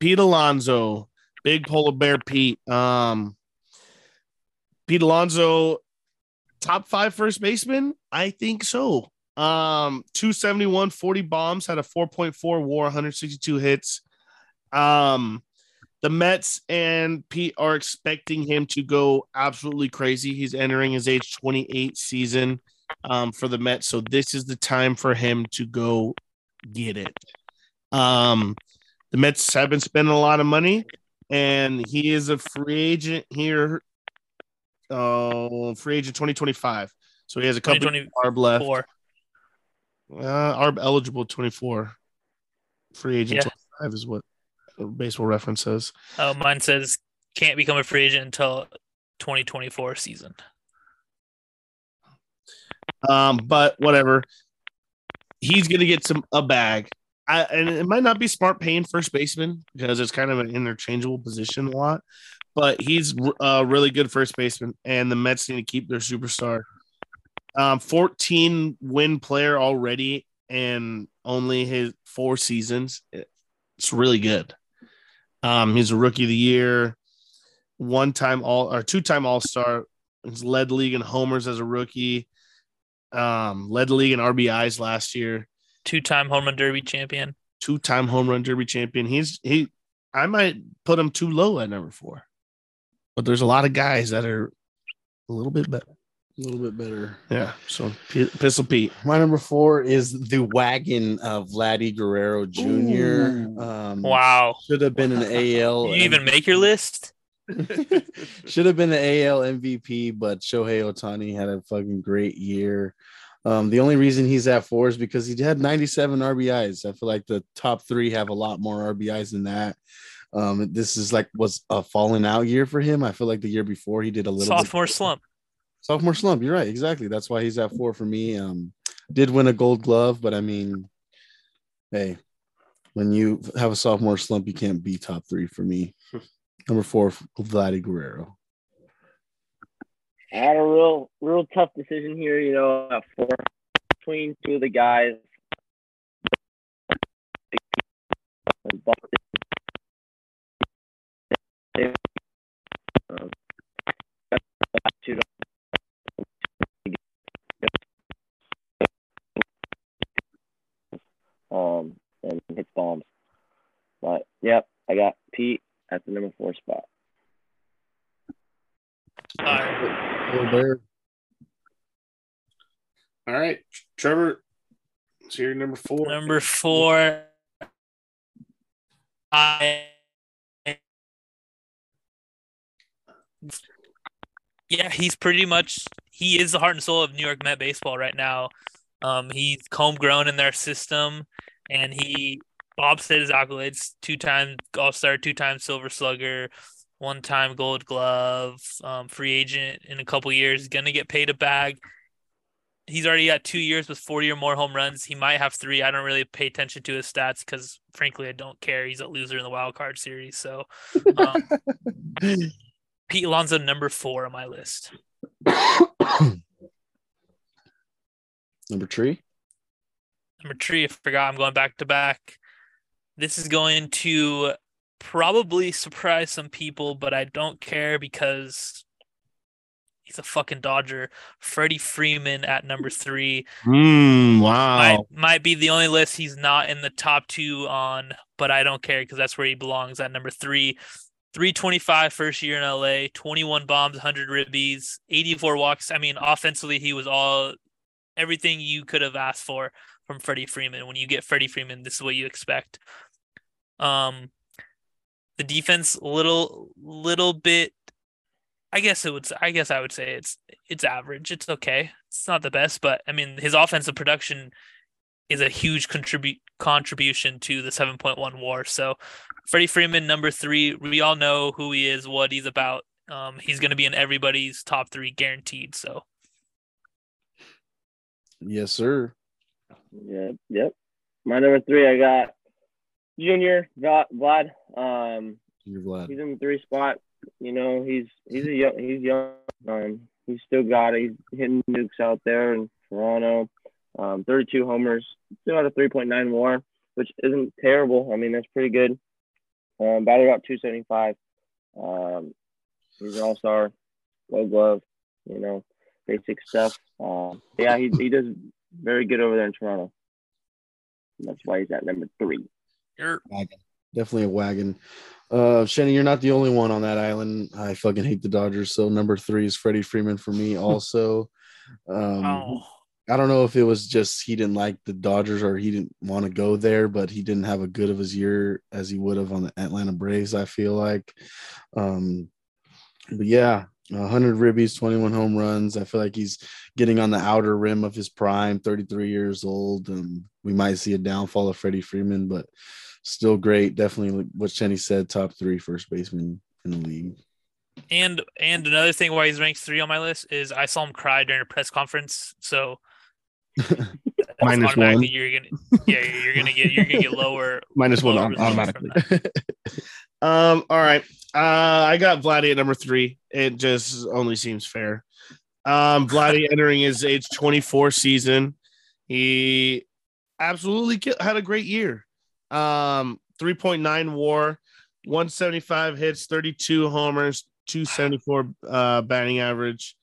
Pete Alonso Big polar bear Pete. Um, Pete Alonso, top five first baseman? I think so. Um, 271, 40 bombs, had a 4.4 war, 162 hits. Um, the Mets and Pete are expecting him to go absolutely crazy. He's entering his age 28 season um, for the Mets. So this is the time for him to go get it. Um, the Mets have been spending a lot of money, and he is a free agent here. Uh, free agent 2025. So he has a couple of 2024. arb left. Uh, arb eligible 24. Free agent Yeah. 25 is what baseball reference says. Oh, mine says can't become a free agent until 2024 season. Um, but whatever. He's gonna get some a bag. I, and it might not be smart paying first baseman because it's kind of an interchangeable position a lot. But he's a really good first baseman, and the Mets need to keep their superstar. Um, 14 win player already, and only his four seasons. It's really good. Um, he's a rookie of the year, one time all or two time All Star. He's led the league in homers as a rookie. Um, led the league in RBIs last year. Two time home run derby champion. Two time home run derby champion. He's he. I might put him too low at number four, but there's a lot of guys that are a little bit better. A little bit better. Yeah. So P- Pistol Pete. My number four is the wagon of Vladdy Guerrero Jr. Um, Wow. Should have been an AL. You even make your list? Should have been the AL MVP, but Shohei Ohtani had a fucking great year. Um, the only reason he's at four is because he had 97 RBIs. I feel like the top three have a lot more RBIs than that. Um, this is like was a falling out year for him. I feel like the year before he did a little bit- Sophomore slump. sophomore slump. You're right, exactly. That's why he's at four for me. Um, did win a Gold Glove, but I mean, hey, when you have a sophomore slump, you can't be top three for me. Number four, Vladdy Guerrero. I had a real, real tough decision here. You know, at four between two of the guys. Um, two um, and hits bombs. But yep, I got Pete at the number four spot. All right. Little Bear. All right, Trevor. So you're number four. Number four. I. Yeah, he's pretty much he is the heart and soul of New York Met baseball right now. Um, he's homegrown in their system, and he Bob said his accolades: two-time All-Star, two-time Silver Slugger, one-time Gold Glove, um, free agent in a couple years. Gonna get paid a bag. He's already got two years with 40 or more home runs. He might have three. I don't really pay attention to his stats because, frankly, I don't care. He's a loser in the wild card series. So, um, Pete Alonso, number four on my list. Number three. Number three, I forgot I'm going back to back. This is going to probably surprise some people, but I don't care because he's a fucking Dodger. Freddie Freeman at number three. Mm, wow. Might, might be the only list he's not in the top two on, but I don't care because that's where he belongs at number three. 325 first year in LA, 21 bombs, 100 ribbies, 84 walks. I mean, offensively, he was all everything you could have asked for from Freddie Freeman. When you get Freddie Freeman, this is what you expect. Um, the defense, little, little bit. I guess it would. I guess I would say it's it's average. It's okay. It's not the best, but I mean, his offensive production is a huge contribute contribution to the 7.1 WAR. So, Freddie Freeman, number three. We all know who he is, what he's about. Um, he's going to be in everybody's top three, guaranteed. So, Yes, sir. Yep, yep. My number three, I got Junior Vlad. Vlad. Um, You're Vlad. he's in the three spot. You know, he's he's a young, he's young. Um, he's still got it. He's hitting nukes out there in Toronto. Um, 32 homers, still at a 3.9 WAR, which isn't terrible. I mean, that's pretty good. Um, batted about 275. Um, he's an all star, gold glove, you know, basic stuff. Um, yeah, he, he does very good over there in Toronto. And that's why he's at number three. You're Definitely a wagon. Uh, Shenny, you're not the only one on that island. I fucking hate the Dodgers. So number three is Freddie Freeman for me. Also, um, oh, I don't know if it was just he didn't like the Dodgers or he didn't want to go there, but he didn't have a good of his year as he would have on the Atlanta Braves. I feel like, um, but yeah, 100 ribbies, 21 home runs. I feel like he's getting on the outer rim of his prime. 33 years old. Um, we might see a downfall of Freddie Freeman, but still great. Definitely what Chenny said, top three first baseman in the league. and and another thing why he's ranked three on my list is I saw him cry during a press conference. So Minus one. You're gonna yeah, you're gonna get you're gonna get lower Minus one lower from automatically. Um, all right. Uh, I got Vladdy at number three. It just only seems fair. Um, Vladdy entering his age 24 season. He absolutely ki- had a great year. Um, 3.9 war, 175 hits, 32 homers, 274 uh batting average.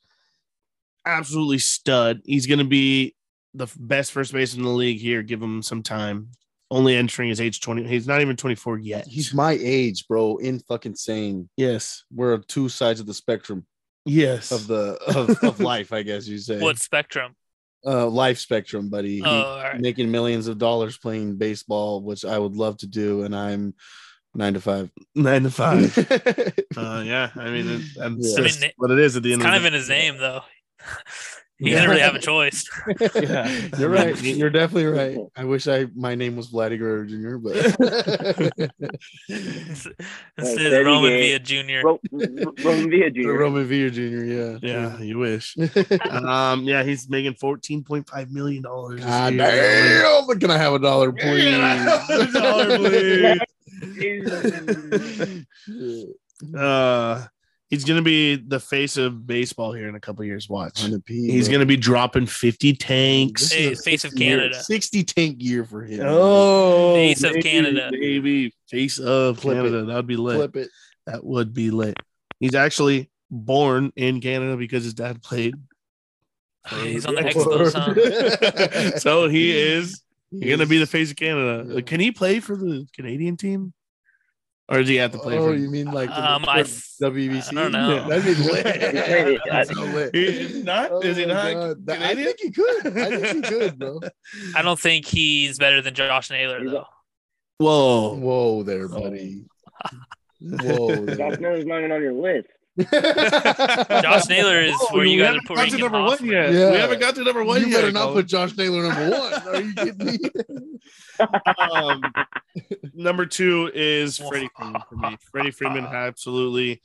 Absolutely stud. He's gonna be the best first baseman in the league here. Give him some time. Only entering his age 20. He's not even 24 yet. He's my age, bro. In fucking sane. Yes. We're on two sides of the spectrum Yes. of the of, of life, I guess you say. What spectrum? uh life spectrum, buddy? Oh, all right. making millions of dollars playing baseball, which I would love to do, and I'm nine to five. nine to five. yeah, uh, yeah. I mean, it, that's I mean, just what it is at the end. kind of of in his name though. he Yeah. doesn't really have a choice. Yeah. You're right. You're definitely right. I wish I my name was Vladdy Guerrero Jr., but Instead of Roman Gay. Villa Jr. Ro- Ro- Roman Villa Jr. Roman Villa Jr. Yeah, Yeah, you wish. um, yeah, he's making fourteen point five million dollars. God damn! Can I have a dollar, please? dollar, please. Uh, he's gonna be the face of baseball here in a couple years. Watch. P, He's bro. gonna be dropping fifty tanks. Hey, is a face of 60 year- Canada. 60 tank year for him. Oh, Face of Canada. baby, face of Flip Canada. it. That would be lit. Flip it. That would be lit. He's actually born in Canada because his dad played. He's on the Expos, huh? so he is gonna be the face of Canada. Can he play for the Canadian team, or does he have to play Oh, for? you mean like the Um, I WBC? I don't know. Yeah, that'd be lit. Hey, That's I- so lit. He's not? Is he not God. That- I think he could. I think he could, bro. I don't think he's better than Josh Naylor He's though. Whoa. Whoa there, buddy. Whoa Josh. Naylor's not even on your list. Josh Naylor is Oh, where you we guys haven't are got putting to number off. one yet. Yeah. We haven't got to number one you yet. better not put Josh Naylor number one. Are you kidding me? um, number two is Freddie Freeman for me. Freddie Freeman absolutely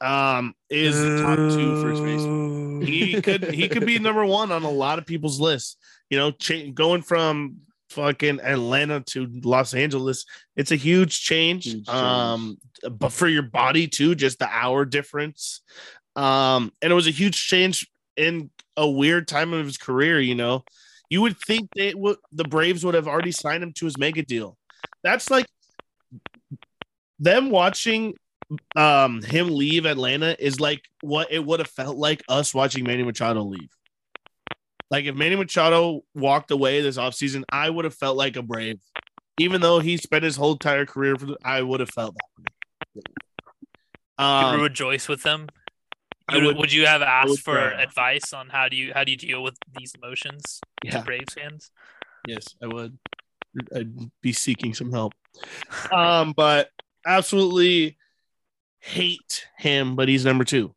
um is the top two first baseman. He could he could be number one on a lot of people's lists. You know, cha- going from fucking Atlanta to Los Angeles, it's a huge change. Huge change. Um, but for your body too, just the hour difference. Um, and it was a huge change in a weird time of his career. You know, you would think they would the Braves would have already signed him to his mega deal. That's like them watching um him leave Atlanta is like what it would have felt like us watching Manny Machado leave. Like if Manny Machado walked away this offseason, I would have felt like a brave. Even though he spent his whole entire career for I would have felt that. you Um, rejoice with them. You- would- would, you have asked would for try. advice on how do you how do you deal with these emotions Yeah. to Braves fans? Yes, I would. I'd be seeking some help. Um, but absolutely hate him, but he's number two.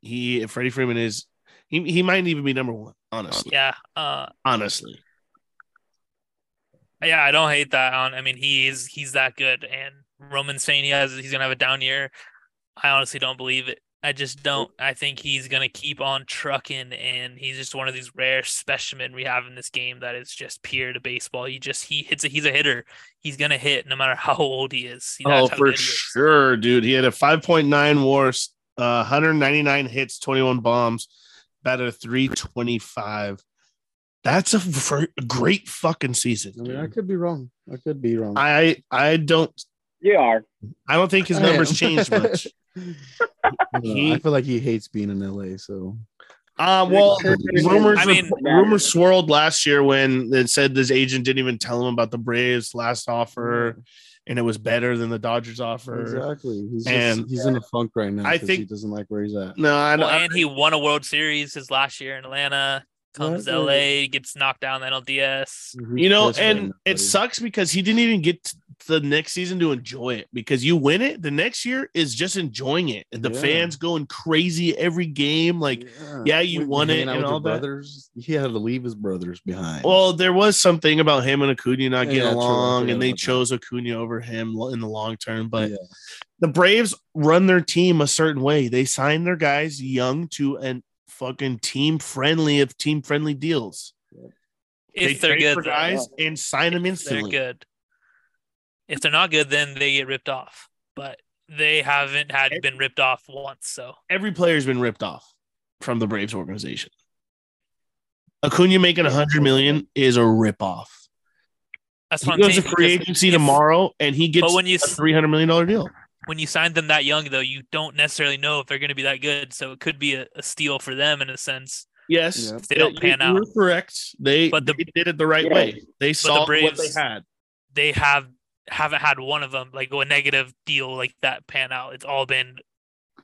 He Freddie Freeman is he, he might even be number one, honestly. Yeah. Uh Honestly. yeah, I don't hate that on I mean he is he's that good and Roman saying he has he's gonna have a down year. I honestly don't believe it. I just don't. I think he's gonna keep on trucking, and he's just one of these rare specimen we have in this game that is just pure to baseball. He just he hits a, he's a hitter. He's gonna hit no matter how old he is. That's Oh, for sure, dude. He had a 5.9 wars, uh, 199 hits, 21 bombs, batted a 325. That's a fr- great fucking season. I mean, I could be wrong. I could be wrong. I I don't You are. I don't think his numbers changed much. I. He- I feel like he hates being in LA. So Uh, well, rumors I mean- rumors swirled last year when it said this agent didn't even tell him about the Braves' last offer, and it was better than the Dodgers offer. exactly, he's And- just, he's in a funk right now. I think- he doesn't like where he's at. No, I Well, don't. and he won a World Series his last year in Atlanta. Comes to LA, gets knocked down the NLDS. Mm-hmm. You know, and it sucks because he didn't even get to the next season to enjoy it because you win it. The next year is just enjoying it, and the Yeah. fans going crazy every game. Like, yeah, you When won it and with your all that. brothers. He had to leave his brothers behind. well, there was something about him and Acuna not Yeah, getting true. Along, forgot and they chose Acuna over him in the long term. But Yeah. the Braves run their team a certain way. They sign their guys young to an fucking team friendly of team friendly deals. they If they're trade good, for though. guys and sign them If they're instantly. good. If they're not good, then they get ripped off. But they haven't had been ripped off once. So Every player's been ripped off from the Braves organization. Acuna making a hundred million is a rip off. that's He what goes to free agency if- tomorrow, and he gets when you a s- three hundred million dollar deal. when you sign them that young, though, you don't necessarily know if they're going to be that good. So it could be a, a steal for them in a sense. Yes, Yeah. If they don't you- pan you out. were correct. They, But the- they did it the right Yeah. way. They saw what Braves- they had. They have haven't had one of them like go a negative deal like that pan out. It's all been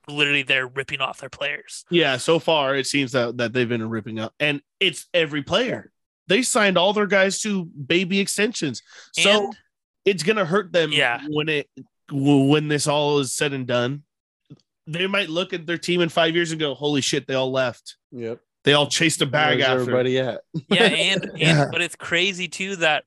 literally they're ripping off their players. Yeah, so far it seems that that they've been ripping up, and it's every player. They signed all their guys to baby extensions, so And- it's gonna hurt them. Yeah. when it when this all is said and done, they might look at their team in five years and go, "Holy shit, they all left. Yep. They all chased a bag Where's after." everybody at? Yeah, and, and Yeah. but it's crazy too that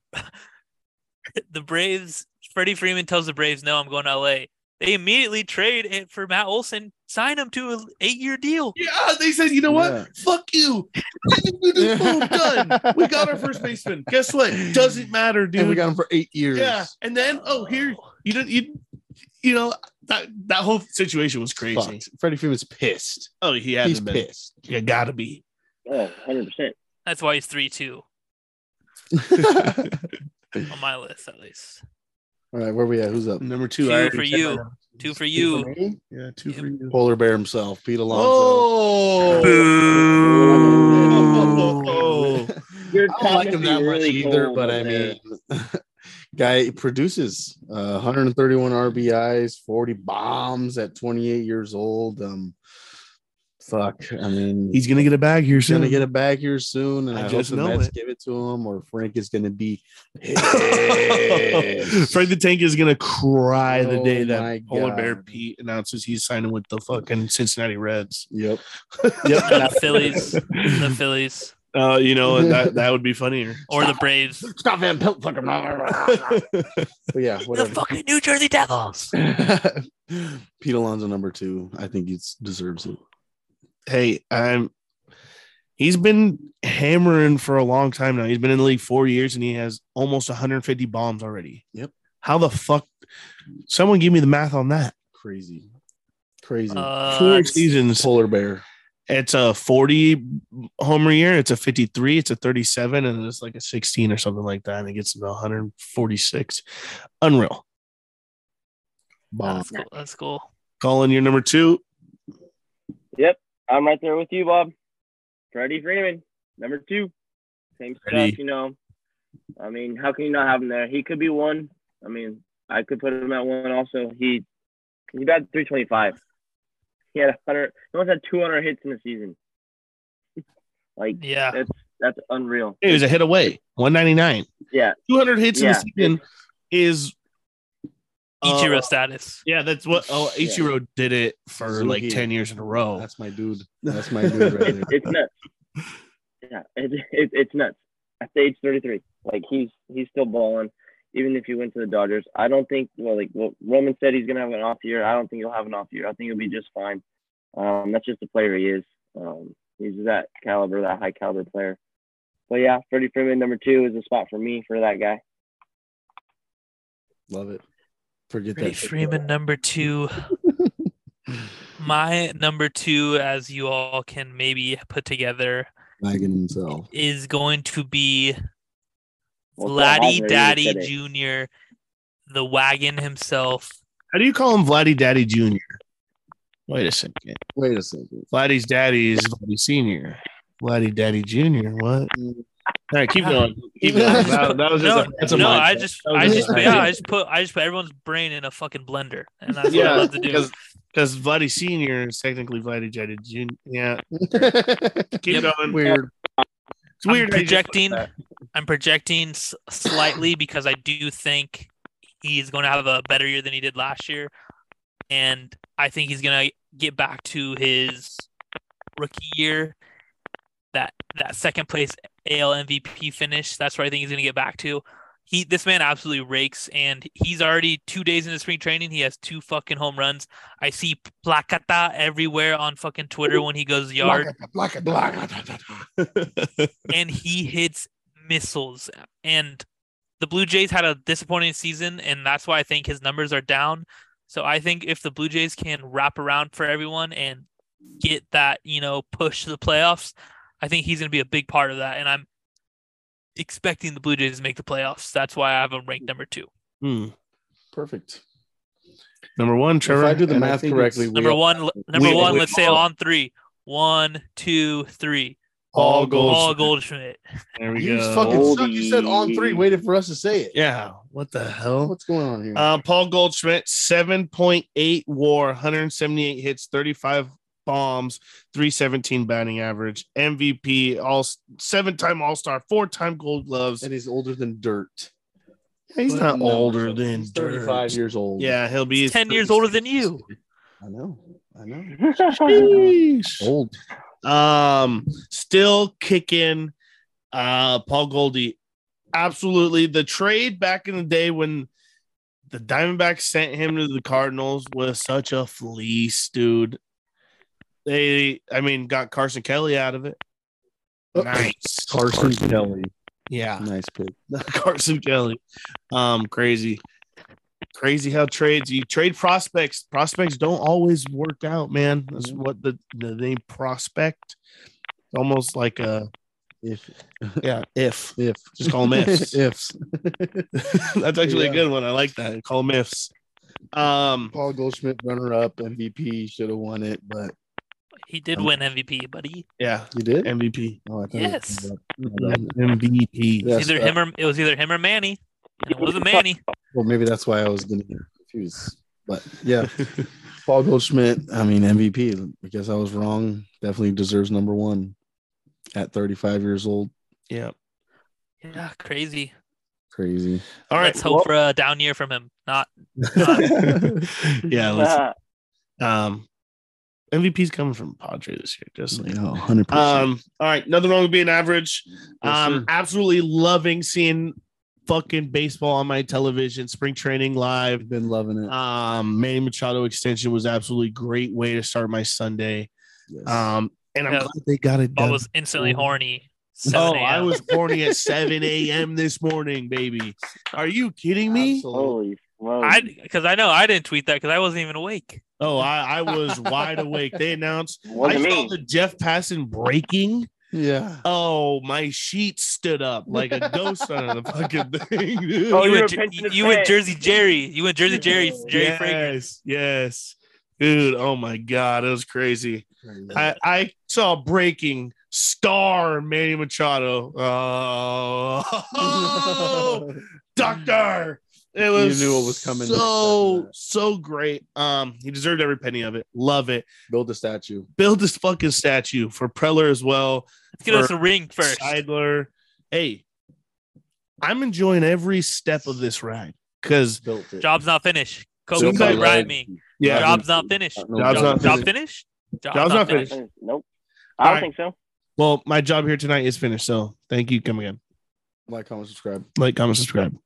the Braves Freddie Freeman tells the Braves, "No, I'm going to LA." They immediately trade it for Matt Olson, sign him to an eight-year deal. Yeah, they said, "You know what? Yeah. Fuck you. Boom, done. We got our first baseman. Guess what? Doesn't matter, dude. And we got him for eight years. Yeah, and then oh, here you don't you you know that that whole situation was crazy. Fucked. Freddie Freeman's pissed. Oh, he had He's to been. pissed. You gotta be. Oh, 100%. That's why he's three-two on my list, at least. All right, where we at? Who's up? Number two, Two I already for you. Two for you. Yeah, two for you. Polar bear himself, Pete Alonso. Oh, Your I don't like top him would that be much really either, but I mean, guy produces uh, 131 RBIs, 40 bombs at 28 years old. Um, fuck, I mean, he's gonna get a bag here soon. he's soon. gonna get a bag here soon, and I I, just hope the know Mets it. give it to him, or Frank is gonna be. Frank the Tank is gonna cry the Oh day my that Polar Bear God. Pete announces he's signing with the fucking Cincinnati Reds. Yep. yep. the Phillies, the Phillies, Uh, you know that that would be funnier. or the Braves, Stop Van Pelt fucking. but yeah, the whatever. fucking New Jersey Devils. Pete Alonso number two. I think he deserves it. Hey, I'm he's been hammering for a long time now. He's been in the league four years and he has almost 150 bombs already. Yep. How the fuck? Someone give me the math on that. Crazy, crazy. Uh, Four seasons. Polar bear. It's a 40 homer year. It's a 53. It's a 37, and it's like a 16 or something like that. And it gets to 146. Unreal. Bomb. that's cool. That's cool. Calling your number two. I'm right there with you, Bob. Freddie Freeman, number two. Same Freddie. stuff, you know. I mean, how can you not have him there? He could be one. I mean, I could put him at one also. He he batted 325. He had 100. He almost had 200 hits in the season. like Yeah. that's that's unreal. It was a hit away. 199. Yeah, 200 hits in the season is Ichiro uh, status. Yeah, that's what. Oh, Yeah. Ichiro did it for like ten years in a row. That's my dude. That's my dude right it's, there. it's nuts. Yeah, it, it, it's nuts. At age 33, like he's he's still balling. Even if he went to the Dodgers, I don't think. Well, like well, Roman said, he's gonna have an off year. I don't think he'll have an off year. I think he'll be just fine. Um, that's just the player he is. Um, he's that caliber, that high caliber player. But yeah, Freddie Freeman number two is a spot for me for that guy. Love it. Forget Freddie that. Freeman, number two. My number two, as you all can maybe put together, Wagon himself. is going to be Well, Vladdy Daddy. Jr., the wagon himself. How do you call him Vladdy Daddy Jr.? Wait a second. Wait a second. Vladdy's daddy is Vladdy Senior. Vladdy Daddy Jr. What? Mm. All right, keep going. Keep going. That, that was just No, a, that's a no. I just, I just just, yeah. I just put, I just put everyone's brain in a fucking blender, and that's what I love to do. because because Vladdy Senior is technically Vladdy Daddy Jr. Yeah, keep Yep. going. Weird. It's weird. I'm how you just put projecting. I'm projecting slightly because I do think he's going to have a better year than he did last year, and I think he's going to get back to his rookie year, that that second place AL MVP finish. That's where I think he's going to get back to. He this man absolutely rakes, and he's already two days into spring training. He has two fucking home runs. I see placata everywhere on fucking Twitter when he goes yard and he hits missiles. And the Blue Jays had a disappointing season, and that's why I think his numbers are down. So I think if the Blue Jays can wrap around for everyone and get that, you know, push to the playoffs, I think he's going to be a big part of that. And I'm expecting the Blue Jays to make the playoffs. That's why I have him ranked number two. Hmm. Perfect. Number one, Trevor. if I do the math correctly, Number all- one, number we- one. we let's say all- on three. One, two, three. Paul Paul Goldschmidt. Goldschmidt. There we You go. fucking suck. You said on three, waited for us to say it. yeah. What the hell? What's going on here? Uh, Paul Goldschmidt, 7.8 war, 178 hits, 35 bombs, 317 batting average, MVP, all seven time All Star, four time Gold Gloves. and he's older than dirt. He's But not no, older than 35 dirt. years old. Yeah, he'll be 10 years older than you. I know. I know. Sheesh. Old. Um, still kicking. Uh, Paul Goldie, absolutely. The trade back in the day when the Diamondbacks sent him to the Cardinals was such a fleece, dude. They, I mean, got Carson Kelly out of it. Nice, Carson Kelly. Yeah, Nice pick. Carson Kelly. Um, crazy, crazy how trades you trade prospects. Prospects don't always work out, man. That's what the the name prospect. Almost like a If yeah, if if Just call 'em ifs. ifs. that's actually Yeah. a good one. I like that. Call them ifs. Um, Paul Goldschmidt, runner up, MVP, should have won it, but He did Um, win MVP, buddy. Yeah, you did. MVP, Oh, I thought it Yes. MVP. Yeah. It's either Yes, him or it was either him or Manny. And it wasn't Manny. Well, maybe that's why I was getting confused. But yeah, Paul Goldschmidt. I mean, MVP. I guess I was wrong. Definitely deserves number one at 35 years old. yeah. Yeah, crazy. Crazy. All right. Let's hope for a down year from him. Not yeah. Let's, um, MVP's coming from Padre this year. Just so you know. 100%. Um, all right, nothing wrong with being average. Um, sir. absolutely loving seeing fucking baseball on my television, spring training live. I've been loving it. Um, Manny Machado extension was absolutely great way to start my Sunday. Yes. Um, and I'm Yeah. glad they got it done. I was instantly horny. 7 Oh, I was horny at 7 a.m. this morning, baby. Are you kidding me? Absolutely. Holy smokes. I because I know I didn't tweet that because I wasn't even awake. Oh, I, I was wide awake. They announced I saw me. the Jeff Passan breaking. Yeah. Oh, my sheet stood up like a ghost on the fucking thing. dude. Oh, you you went, Jer- pinching his you went. Jersey Jerry. You went Jersey Jerry. Jerry Fragrance. yes, yes, dude. Oh my god, it was crazy. I, I saw breaking star Manny Machado. Oh, doctor. It was you knew what was coming So so great. Um, he deserved every penny of it. Love it. Build a statue. Build this fucking statue for Preller as well. Let's get us a ring first. Seidler. Hey, I'm enjoying every step of this ride because Job's not finished. Kobe Build Bryant me. yeah, Job's not finished. No, Job's not job finished. finished. Job's not finished. Nope. I don't Alright. think so. well, my job here tonight is finished. So thank you. Come again. Like, comment, subscribe. Like, comment, subscribe.